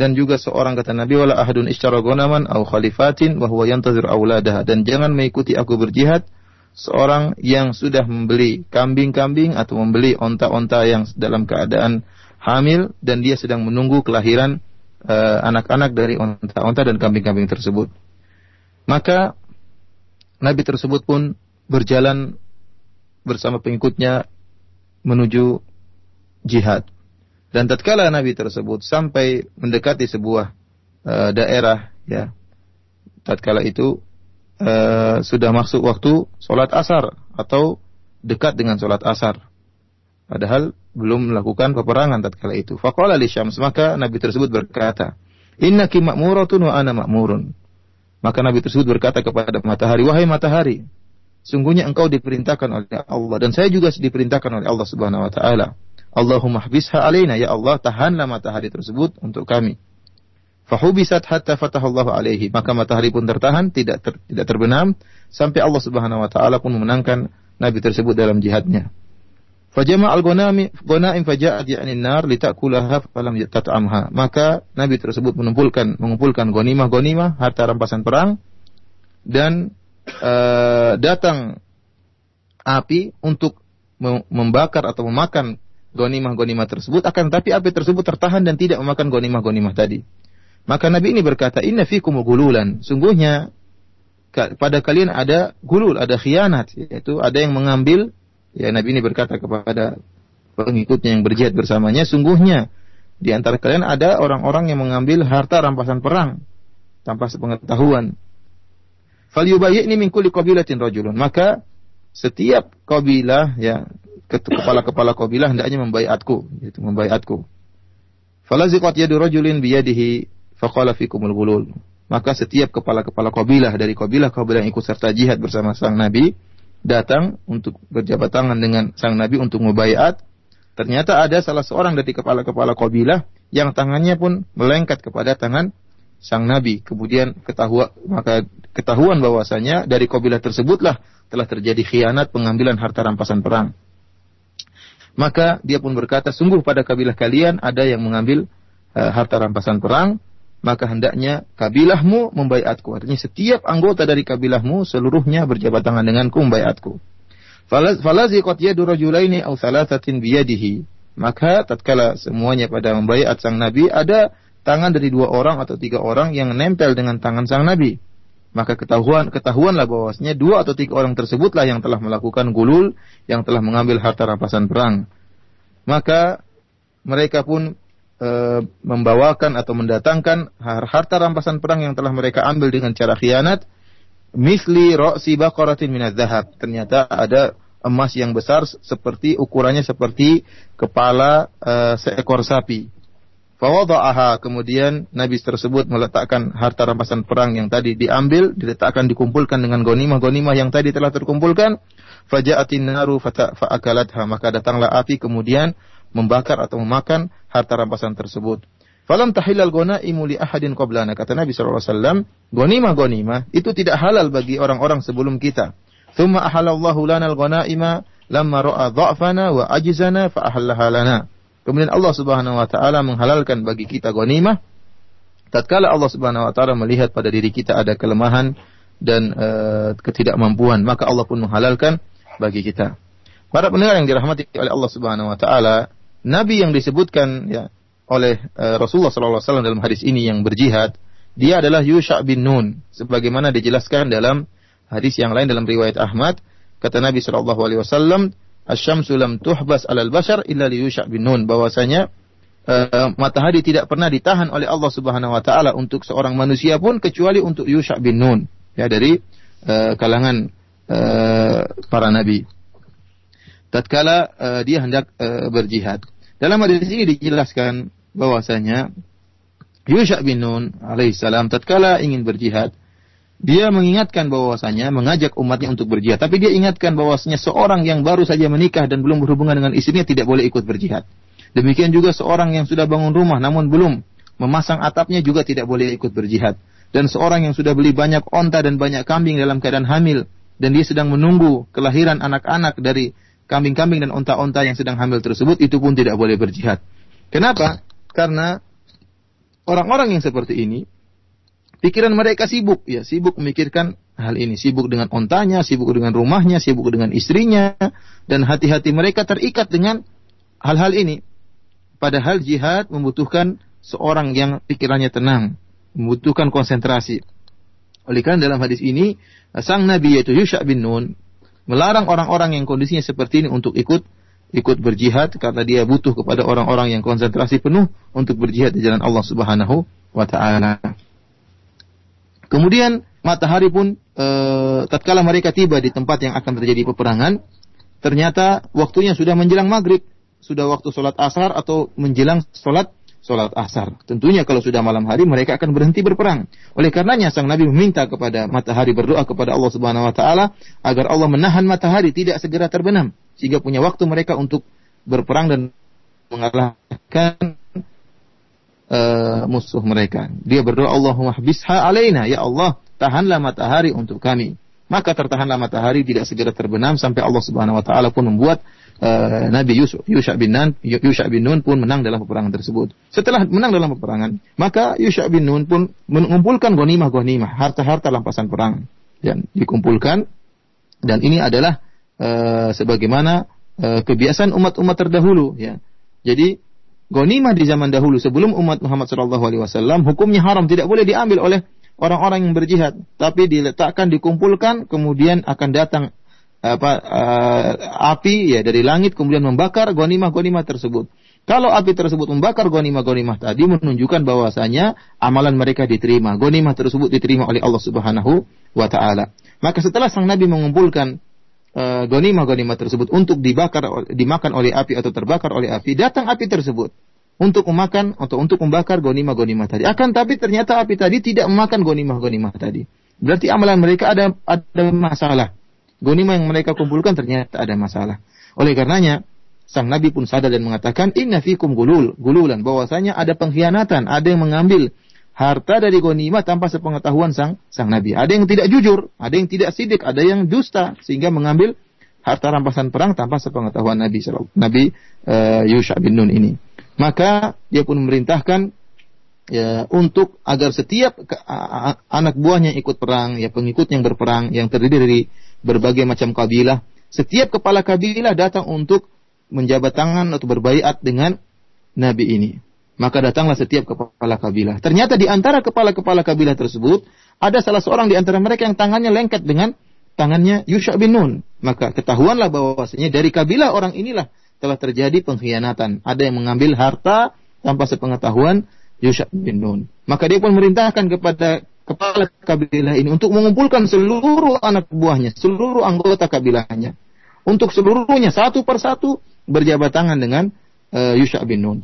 Dan juga seorang kata Nabi wala ahadun ishtara gonaman au khalifatin wa huwa yantazir auladaha dan jangan mengikuti aku berjihad seorang yang sudah membeli kambing-kambing atau membeli onta-onta yang dalam keadaan hamil dan dia sedang menunggu kelahiran eh, anak-anak uh, dari onta-onta dan kambing-kambing tersebut. Maka Nabi tersebut pun berjalan bersama pengikutnya menuju jihad. Dan tatkala Nabi tersebut sampai mendekati sebuah uh, daerah ya. Tatkala itu uh, sudah masuk waktu sholat asar atau dekat dengan sholat asar. Padahal belum melakukan peperangan tatkala itu. Faqala li Syams, maka Nabi tersebut berkata, "Innaki ma'muratun wa ana ma'murun." Maka Nabi tersebut berkata kepada matahari, "Wahai matahari, sungguhnya engkau diperintahkan oleh Allah dan saya juga diperintahkan oleh Allah Subhanahu wa taala Allahumma habisha alaina ya Allah tahanlah matahari tersebut untuk kami. Fahubisat hatta fatahallahu alaihi. Maka matahari pun tertahan, tidak ter, tidak terbenam sampai Allah Subhanahu wa taala pun memenangkan nabi tersebut dalam jihadnya. Fajama al-ghanami ghanaim faja'at ya'ni nar litakulaha falam tat'amha. Maka nabi tersebut mengumpulkan mengumpulkan ghanimah-ghanimah harta rampasan perang dan uh, datang api untuk membakar atau memakan gonimah-gonimah tersebut, akan tapi api tersebut tertahan dan tidak memakan gonimah-gonimah tadi. Maka Nabi ini berkata, Inna fikum gululan. Sungguhnya pada kalian ada gulul, ada khianat. Yaitu ada yang mengambil, ya Nabi ini berkata kepada pengikutnya yang berjihad bersamanya, sungguhnya di antara kalian ada orang-orang yang mengambil harta rampasan perang tanpa sepengetahuan. Fal yubayyi'ni min kulli qabilatin rajulun. Maka setiap kabilah ya kepala-kepala kabilah hendaknya membaiatku, yaitu membaiatku. Falaziqat yadu rajulin biyadihi faqala fikumul ghulul. Maka setiap kepala-kepala kabilah dari kabilah-kabilah yang ikut serta jihad bersama sang Nabi datang untuk berjabat tangan dengan sang Nabi untuk membaiat. Ternyata ada salah seorang dari kepala-kepala kabilah yang tangannya pun melengket kepada tangan sang Nabi. Kemudian ketahuan maka ketahuan bahwasanya dari kabilah tersebutlah telah terjadi khianat pengambilan harta rampasan perang. Maka dia pun berkata, sungguh pada kabilah kalian ada yang mengambil uh, harta rampasan perang, maka hendaknya kabilahmu membaiatku. Artinya setiap anggota dari kabilahmu seluruhnya berjabat tangan denganku yadu rajulaini aw thalathatin biyadihi. Maka tatkala semuanya pada membaiat sang Nabi, ada tangan dari dua orang atau tiga orang yang nempel dengan tangan sang Nabi. Maka ketahuan ketahuanlah bahwasanya dua atau tiga orang tersebutlah yang telah melakukan gulul, yang telah mengambil harta rampasan perang. Maka mereka pun e, membawakan atau mendatangkan harta rampasan perang yang telah mereka ambil dengan cara khianat, misli ro'si baqaratin minaz zahab. Ternyata ada emas yang besar seperti ukurannya seperti kepala e, seekor sapi. Fawada'aha kemudian Nabi tersebut meletakkan harta rampasan perang yang tadi diambil, diletakkan dikumpulkan dengan gonimah-gonimah yang tadi telah terkumpulkan. Faja'atin naru fa'akalatha maka datanglah api kemudian membakar atau memakan harta rampasan tersebut. Falam tahilal gonaimu li ahadin qablana kata Nabi SAW, gonimah-gonimah itu tidak halal bagi orang-orang sebelum kita. Thumma ahalallahu lana al-gonaima lamma ra'a dha'fana wa ajizana fa ahallaha lana. Kemudian Allah Subhanahu wa taala menghalalkan bagi kita ghanimah tatkala Allah Subhanahu wa taala melihat pada diri kita ada kelemahan dan e, ketidakmampuan, maka Allah pun menghalalkan bagi kita. Para pendengar yang dirahmati oleh Allah Subhanahu wa taala, nabi yang disebutkan ya oleh e, Rasulullah sallallahu alaihi wasallam dalam hadis ini yang berjihad, dia adalah Yusha bin Nun sebagaimana dijelaskan dalam hadis yang lain dalam riwayat Ahmad, kata Nabi sallallahu alaihi wasallam, asyamsu lam tuhbas alal bashar illa liyusha bin nun bahwasanya uh, matahari tidak pernah ditahan oleh Allah Subhanahu wa taala untuk seorang manusia pun kecuali untuk Yusha bin Nun ya dari uh, kalangan uh, para nabi. Tatkala uh, dia hendak uh, berjihad. Dalam hadis ini dijelaskan bahwasanya Yusha bin Nun alaihissalam tatkala ingin berjihad dia mengingatkan bahwasanya mengajak umatnya untuk berjihad. Tapi dia ingatkan bahwasanya seorang yang baru saja menikah dan belum berhubungan dengan istrinya tidak boleh ikut berjihad. Demikian juga seorang yang sudah bangun rumah namun belum memasang atapnya juga tidak boleh ikut berjihad. Dan seorang yang sudah beli banyak onta dan banyak kambing dalam keadaan hamil dan dia sedang menunggu kelahiran anak-anak dari kambing-kambing dan onta-onta yang sedang hamil tersebut itu pun tidak boleh berjihad. Kenapa? Karena orang-orang yang seperti ini Pikiran mereka sibuk, ya sibuk memikirkan hal ini, sibuk dengan ontanya, sibuk dengan rumahnya, sibuk dengan istrinya, dan hati-hati mereka terikat dengan hal-hal ini. Padahal jihad membutuhkan seorang yang pikirannya tenang, membutuhkan konsentrasi. Oleh karena dalam hadis ini, sang Nabi yaitu Yusha bin Nun melarang orang-orang yang kondisinya seperti ini untuk ikut ikut berjihad karena dia butuh kepada orang-orang yang konsentrasi penuh untuk berjihad di jalan Allah Subhanahu wa taala. Kemudian matahari pun e, tatkala mereka tiba di tempat yang akan terjadi peperangan, ternyata waktunya sudah menjelang maghrib, sudah waktu sholat asar atau menjelang sholat sholat asar. Tentunya kalau sudah malam hari mereka akan berhenti berperang. Oleh karenanya sang Nabi meminta kepada matahari berdoa kepada Allah Subhanahu Wa Taala agar Allah menahan matahari tidak segera terbenam sehingga punya waktu mereka untuk berperang dan mengalahkan uh, musuh mereka. Dia berdoa Allahumma habisha alaina ya Allah tahanlah matahari untuk kami. Maka tertahanlah matahari tidak segera terbenam sampai Allah Subhanahu wa taala pun membuat uh, Nabi Yusuf Yusha bin Nun Yusha bin Nun pun menang dalam peperangan tersebut. Setelah menang dalam peperangan, maka Yusha bin Nun pun mengumpulkan ghanimah-ghanimah, harta-harta lampasan perang dan dikumpulkan dan ini adalah uh, sebagaimana uh, kebiasaan umat-umat terdahulu ya. Jadi Gonimah di zaman dahulu sebelum umat Muhammad Shallallahu Alaihi Wasallam hukumnya haram tidak boleh diambil oleh orang-orang yang berjihad, tapi diletakkan, dikumpulkan, kemudian akan datang apa uh, api ya dari langit kemudian membakar gonimah-gonimah tersebut. Kalau api tersebut membakar gonimah-gonimah tadi menunjukkan bahwasanya amalan mereka diterima, gonimah tersebut diterima oleh Allah Subhanahu wa taala. Maka setelah sang nabi mengumpulkan uh, gonimah-gonimah tersebut untuk dibakar dimakan oleh api atau terbakar oleh api, datang api tersebut untuk memakan atau untuk membakar gonimah-gonimah tadi. Akan tapi ternyata api tadi tidak memakan gonimah-gonimah tadi. Berarti amalan mereka ada ada masalah. Gonimah yang mereka kumpulkan ternyata ada masalah. Oleh karenanya, sang Nabi pun sadar dan mengatakan, Inna fikum gulul, gululan, bahwasanya ada pengkhianatan, ada yang mengambil harta dari gonimah tanpa sepengetahuan sang sang nabi. Ada yang tidak jujur, ada yang tidak sidik, ada yang dusta sehingga mengambil harta rampasan perang tanpa sepengetahuan Nabi Nabi uh, Yusha bin Nun ini. Maka dia pun memerintahkan ya untuk agar setiap anak buahnya ikut perang, ya pengikut yang berperang yang terdiri dari berbagai macam kabilah, setiap kepala kabilah datang untuk menjabat tangan atau berbaiat dengan nabi ini. Maka datanglah setiap kepala kabilah. Ternyata di antara kepala-kepala kabilah tersebut ada salah seorang di antara mereka yang tangannya lengket dengan tangannya Yusha bin Nun. Maka ketahuanlah bahwasanya dari kabilah orang inilah telah terjadi pengkhianatan. Ada yang mengambil harta tanpa sepengetahuan Yusha bin Nun. Maka dia pun merintahkan kepada kepala kabilah ini untuk mengumpulkan seluruh anak buahnya, seluruh anggota kabilahnya. Untuk seluruhnya satu persatu berjabat tangan dengan uh, Yusha bin Nun.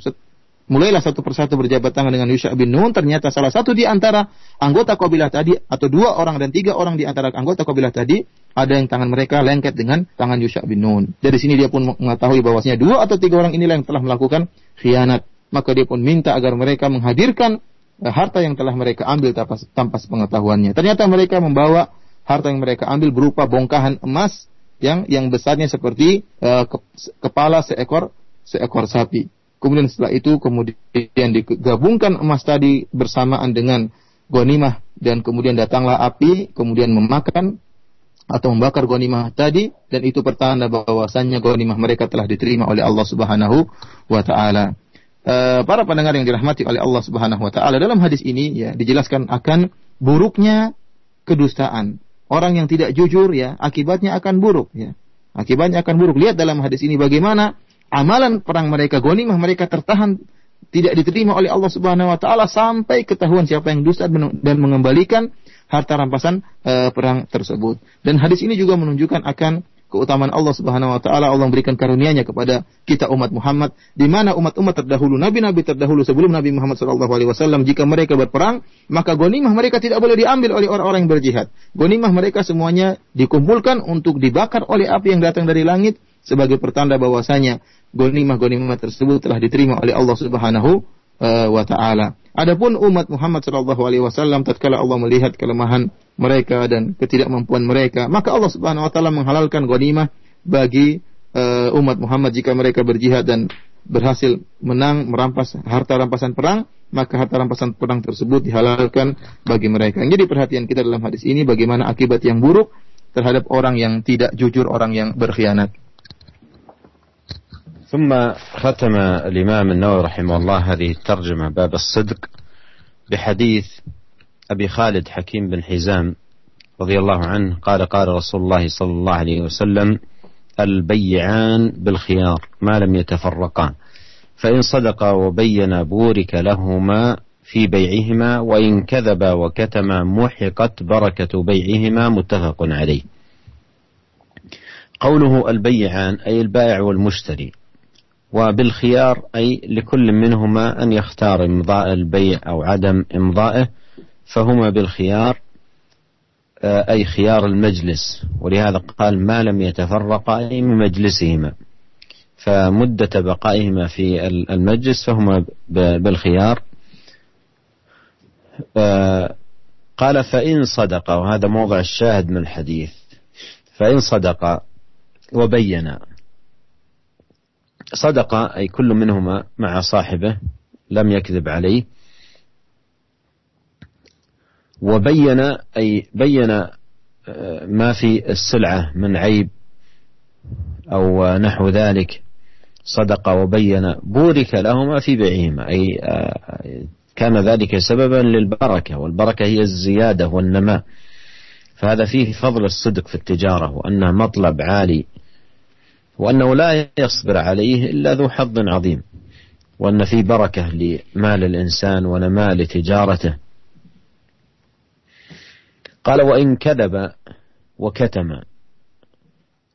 Mulailah satu persatu berjabat tangan dengan Yusha bin Nun. Ternyata salah satu di antara anggota kabilah tadi, atau dua orang dan tiga orang di antara anggota kabilah tadi, ada yang tangan mereka lengket dengan tangan Yusha bin Nun. Dari sini dia pun mengetahui bahwasanya dua atau tiga orang inilah yang telah melakukan khianat. Maka dia pun minta agar mereka menghadirkan harta yang telah mereka ambil tanpa, tanpa sepengetahuannya. Ternyata mereka membawa harta yang mereka ambil berupa bongkahan emas yang yang besarnya seperti uh, kepala seekor seekor sapi. Kemudian setelah itu kemudian digabungkan emas tadi bersamaan dengan gonimah dan kemudian datanglah api kemudian memakan atau membakar gonimah tadi dan itu pertanda bahwasannya gonimah mereka telah diterima oleh Allah Subhanahu wa taala. E, para pendengar yang dirahmati oleh Allah Subhanahu wa taala dalam hadis ini ya dijelaskan akan buruknya kedustaan. Orang yang tidak jujur ya akibatnya akan buruk ya. Akibatnya akan buruk. Lihat dalam hadis ini bagaimana amalan perang mereka, gonimah mereka tertahan tidak diterima oleh Allah Subhanahu wa taala sampai ketahuan siapa yang dusta dan mengembalikan harta rampasan e, perang tersebut. Dan hadis ini juga menunjukkan akan keutamaan Allah Subhanahu wa taala Allah memberikan karunia-Nya kepada kita umat Muhammad di mana umat-umat terdahulu nabi-nabi terdahulu sebelum Nabi Muhammad wasallam jika mereka berperang maka gonimah mereka tidak boleh diambil oleh orang-orang yang berjihad. Gonimah mereka semuanya dikumpulkan untuk dibakar oleh api yang datang dari langit sebagai pertanda bahwasanya gonimah-gonimah tersebut telah diterima oleh Allah Subhanahu uh, wa taala. Adapun umat Muhammad sallallahu alaihi wasallam tatkala Allah melihat kelemahan mereka dan ketidakmampuan mereka, maka Allah Subhanahu wa taala menghalalkan gonimah bagi uh, umat Muhammad jika mereka berjihad dan berhasil menang merampas harta rampasan perang, maka harta rampasan perang tersebut dihalalkan bagi mereka. Jadi perhatian kita dalam hadis ini bagaimana akibat yang buruk terhadap orang yang tidak jujur, orang yang berkhianat. ثم ختم الإمام النووي رحمه الله هذه الترجمة باب الصدق بحديث أبي خالد حكيم بن حزام رضي الله عنه قال قال رسول الله صلى الله عليه وسلم البيعان بالخيار ما لم يتفرقا فإن صدقا وبينا بورك لهما في بيعهما وإن كذبا وكتما محقت بركة بيعهما متفق عليه. قوله البيعان أي البائع والمشتري. وبالخيار أي لكل منهما أن يختار إمضاء البيع أو عدم إمضائه فهما بالخيار آه، أي خيار المجلس. ولهذا قال ما لم يتفرقا أي من مجلسهما. فمدة بقائهما في المجلس فهما بالخيار. آه، قال فإن صدق وهذا موضع الشاهد من الحديث. فإن صدق وبين صدق أي كل منهما مع صاحبه لم يكذب عليه. وبين أي بين آه، ما في السلعة من عيب أو نحو ذلك. صدق وبين بورك لهما في بيعهما. أي آه، كان ذلك سببا للبركة والبركة هي الزيادة والنماء. فهذا فيه فضل الصدق في التجارة وأنه مطلب عالي وأنه لا يصبر عليه إلا ذو حظ عظيم وأن في بركة لمال الإنسان ونماء لتجارته قال وإن كذب وكتم.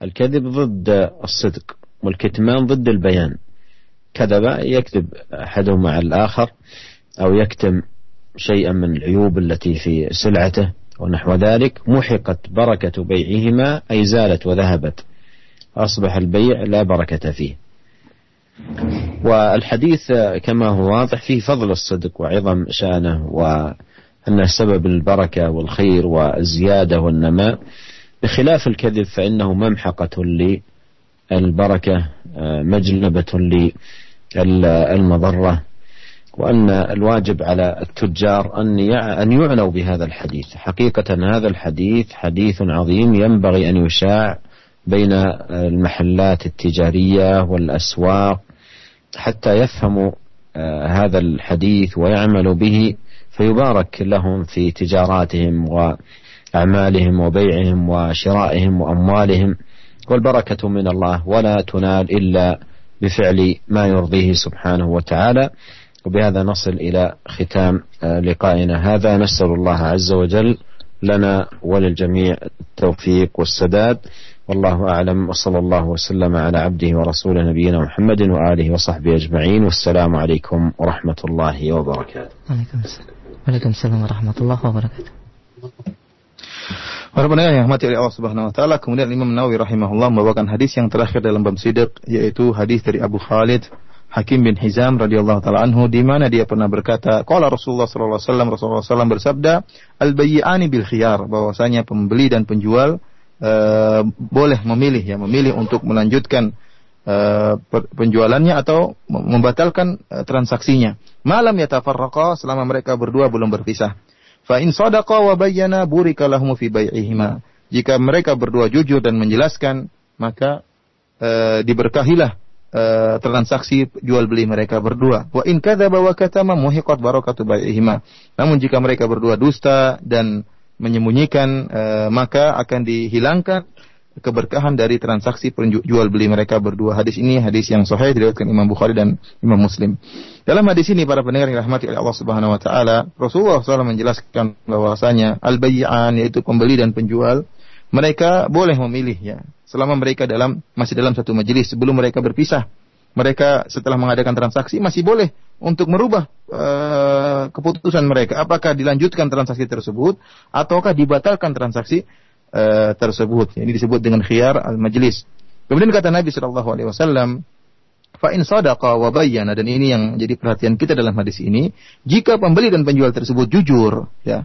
الكذب ضد الصدق والكتمان ضد البيان. كذب يكذب أحدهما على الآخر أو يكتم شيئا من العيوب التي في سلعته ونحو ذلك. محقت بركة بيعهما أي زالت وذهبت. أصبح البيع لا بركة فيه. والحديث كما هو واضح فيه فضل الصدق وعظم شأنه وأنه سبب البركة والخير والزيادة والنماء. بخلاف الكذب فإنه ممحقة للبركة مجلبة للمضرة. وأن الواجب على التجار أن أن يعنوا بهذا الحديث. حقيقة هذا الحديث حديث عظيم ينبغي أن يشاع بين المحلات التجارية والأسواق حتى يفهموا آه، هذا الحديث ويعملوا به فيبارك لهم في تجاراتهم وأعمالهم وبيعهم وشرائهم وأموالهم. والبركة من الله ولا تنال إلا بفعل ما يرضيه سبحانه وتعالى. وبهذا نصل إلى ختام آه، لقائنا هذا. نسأل الله عز وجل لنا وللجميع التوفيق والسداد. والله أعلم وصلى الله وسلم على عبده ورسوله نبينا محمد وآله وصحبه أجمعين والسلام عليكم ورحمة الله وبركاته عليكم السلام عليكم السلام ورحمة الله وبركاته Para pendengar yang mati oleh Allah Subhanahu wa taala, kemudian Imam Nawawi rahimahullah membawakan hadis yang terakhir dalam bab sidik yaitu hadis dari Abu Khalid Hakim bin Hizam radhiyallahu taala anhu di mana dia pernah berkata, qala Rasulullah sallallahu alaihi wasallam Rasulullah SAW bersabda, al-bayyi'ani bil khiyar, bahwasanya pembeli dan penjual uh, boleh memilih ya, memilih untuk melanjutkan uh, penjualannya atau membatalkan uh, transaksinya. Malam yatafarraqa selama mereka berdua belum berpisah. Fa in sadaqa wa bayyana burika lahum fi bai'ihima. Jika mereka berdua jujur dan menjelaskan, maka e, diberkahilah e, transaksi jual beli mereka berdua. Wa in kadzaba wa katama muhiqat barakatu bai'ihima. Namun jika mereka berdua dusta dan menyembunyikan, e, maka akan dihilangkan keberkahan dari transaksi jual beli mereka berdua. Hadis ini hadis yang sahih diriwayatkan Imam Bukhari dan Imam Muslim. Dalam hadis ini para pendengar yang rahmati oleh Allah Subhanahu wa taala, Rasulullah SAW menjelaskan bahwasanya al-bay'an yaitu pembeli dan penjual mereka boleh memilih ya selama mereka dalam masih dalam satu majelis sebelum mereka berpisah. Mereka setelah mengadakan transaksi masih boleh untuk merubah uh, keputusan mereka apakah dilanjutkan transaksi tersebut ataukah dibatalkan transaksi uh, tersebut. Ini disebut dengan khiyar al-majlis. Kemudian kata Nabi Shallallahu Alaihi Wasallam, fa in sadaqa wa bayyana dan ini yang jadi perhatian kita dalam hadis ini, jika pembeli dan penjual tersebut jujur, ya,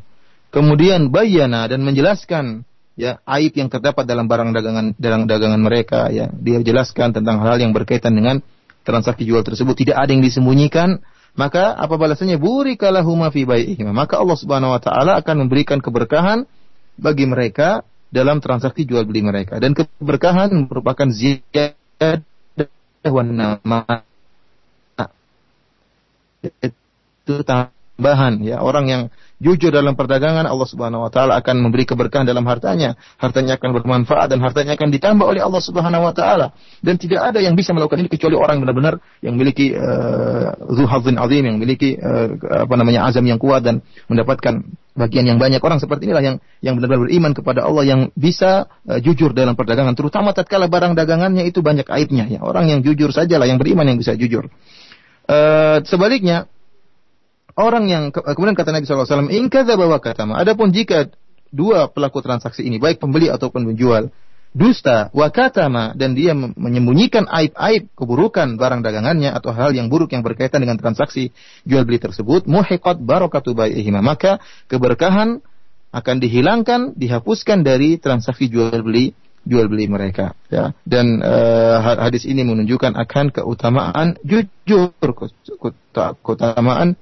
kemudian bayyana dan menjelaskan ya aib yang terdapat dalam barang dagangan dalam dagangan mereka, ya, dia jelaskan tentang hal yang berkaitan dengan transaksi jual tersebut, tidak ada yang disembunyikan, maka apa balasannya? Burikalahuma fi bai'ihima. Maka Allah Subhanahu wa taala akan memberikan keberkahan bagi mereka dalam transaksi jual beli mereka dan keberkahan merupakan ziyadah nama itu tambahan ya orang yang jujur dalam perdagangan Allah Subhanahu wa taala akan memberi keberkahan dalam hartanya. Hartanya akan bermanfaat dan hartanya akan ditambah oleh Allah Subhanahu wa taala. Dan tidak ada yang bisa melakukan ini kecuali orang benar-benar yang memiliki uh, azim yang memiliki uh, apa namanya azam yang kuat dan mendapatkan bagian yang banyak orang seperti inilah yang yang benar-benar beriman kepada Allah yang bisa uh, jujur dalam perdagangan terutama tatkala barang dagangannya itu banyak aibnya ya orang yang jujur sajalah yang beriman yang bisa jujur uh, sebaliknya orang yang kemudian kata Nabi SAW, in bawa katama. Adapun jika dua pelaku transaksi ini baik pembeli ataupun penjual dusta wakatama dan dia menyembunyikan aib-aib keburukan barang dagangannya atau hal yang buruk yang berkaitan dengan transaksi jual beli tersebut muhiqat barakatu bai'ihima maka keberkahan akan dihilangkan dihapuskan dari transaksi jual beli jual beli mereka. Ya. Dan uh, hadis ini menunjukkan akan keutamaan jujur keutamaan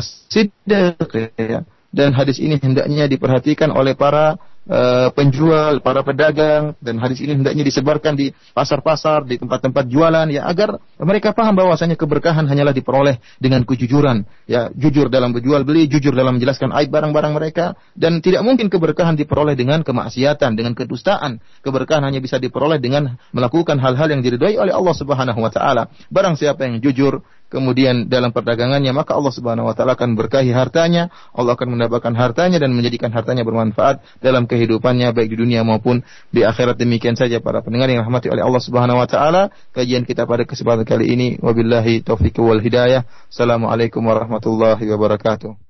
siddiq ya. Dan hadis ini hendaknya diperhatikan oleh para uh, penjual, para pedagang dan hadis ini hendaknya disebarkan di pasar-pasar, di tempat-tempat jualan ya agar mereka paham bahwasanya keberkahan hanyalah diperoleh dengan kejujuran, ya jujur dalam berjual beli, jujur dalam menjelaskan aib barang-barang mereka dan tidak mungkin keberkahan diperoleh dengan kemaksiatan, dengan kedustaan. Keberkahan hanya bisa diperoleh dengan melakukan hal-hal yang diridhai oleh Allah Subhanahu wa taala. Barang siapa yang jujur, kemudian dalam perdagangannya maka Allah Subhanahu wa taala akan berkahi hartanya, Allah akan mendapatkan hartanya dan menjadikan hartanya bermanfaat dalam kehidupannya baik di dunia maupun di akhirat. Demikian saja para pendengar yang rahmati oleh Allah Subhanahu wa taala, kajian kita pada kesempatan kali ini wabillahi taufiq wal hidayah. Assalamualaikum warahmatullahi wabarakatuh.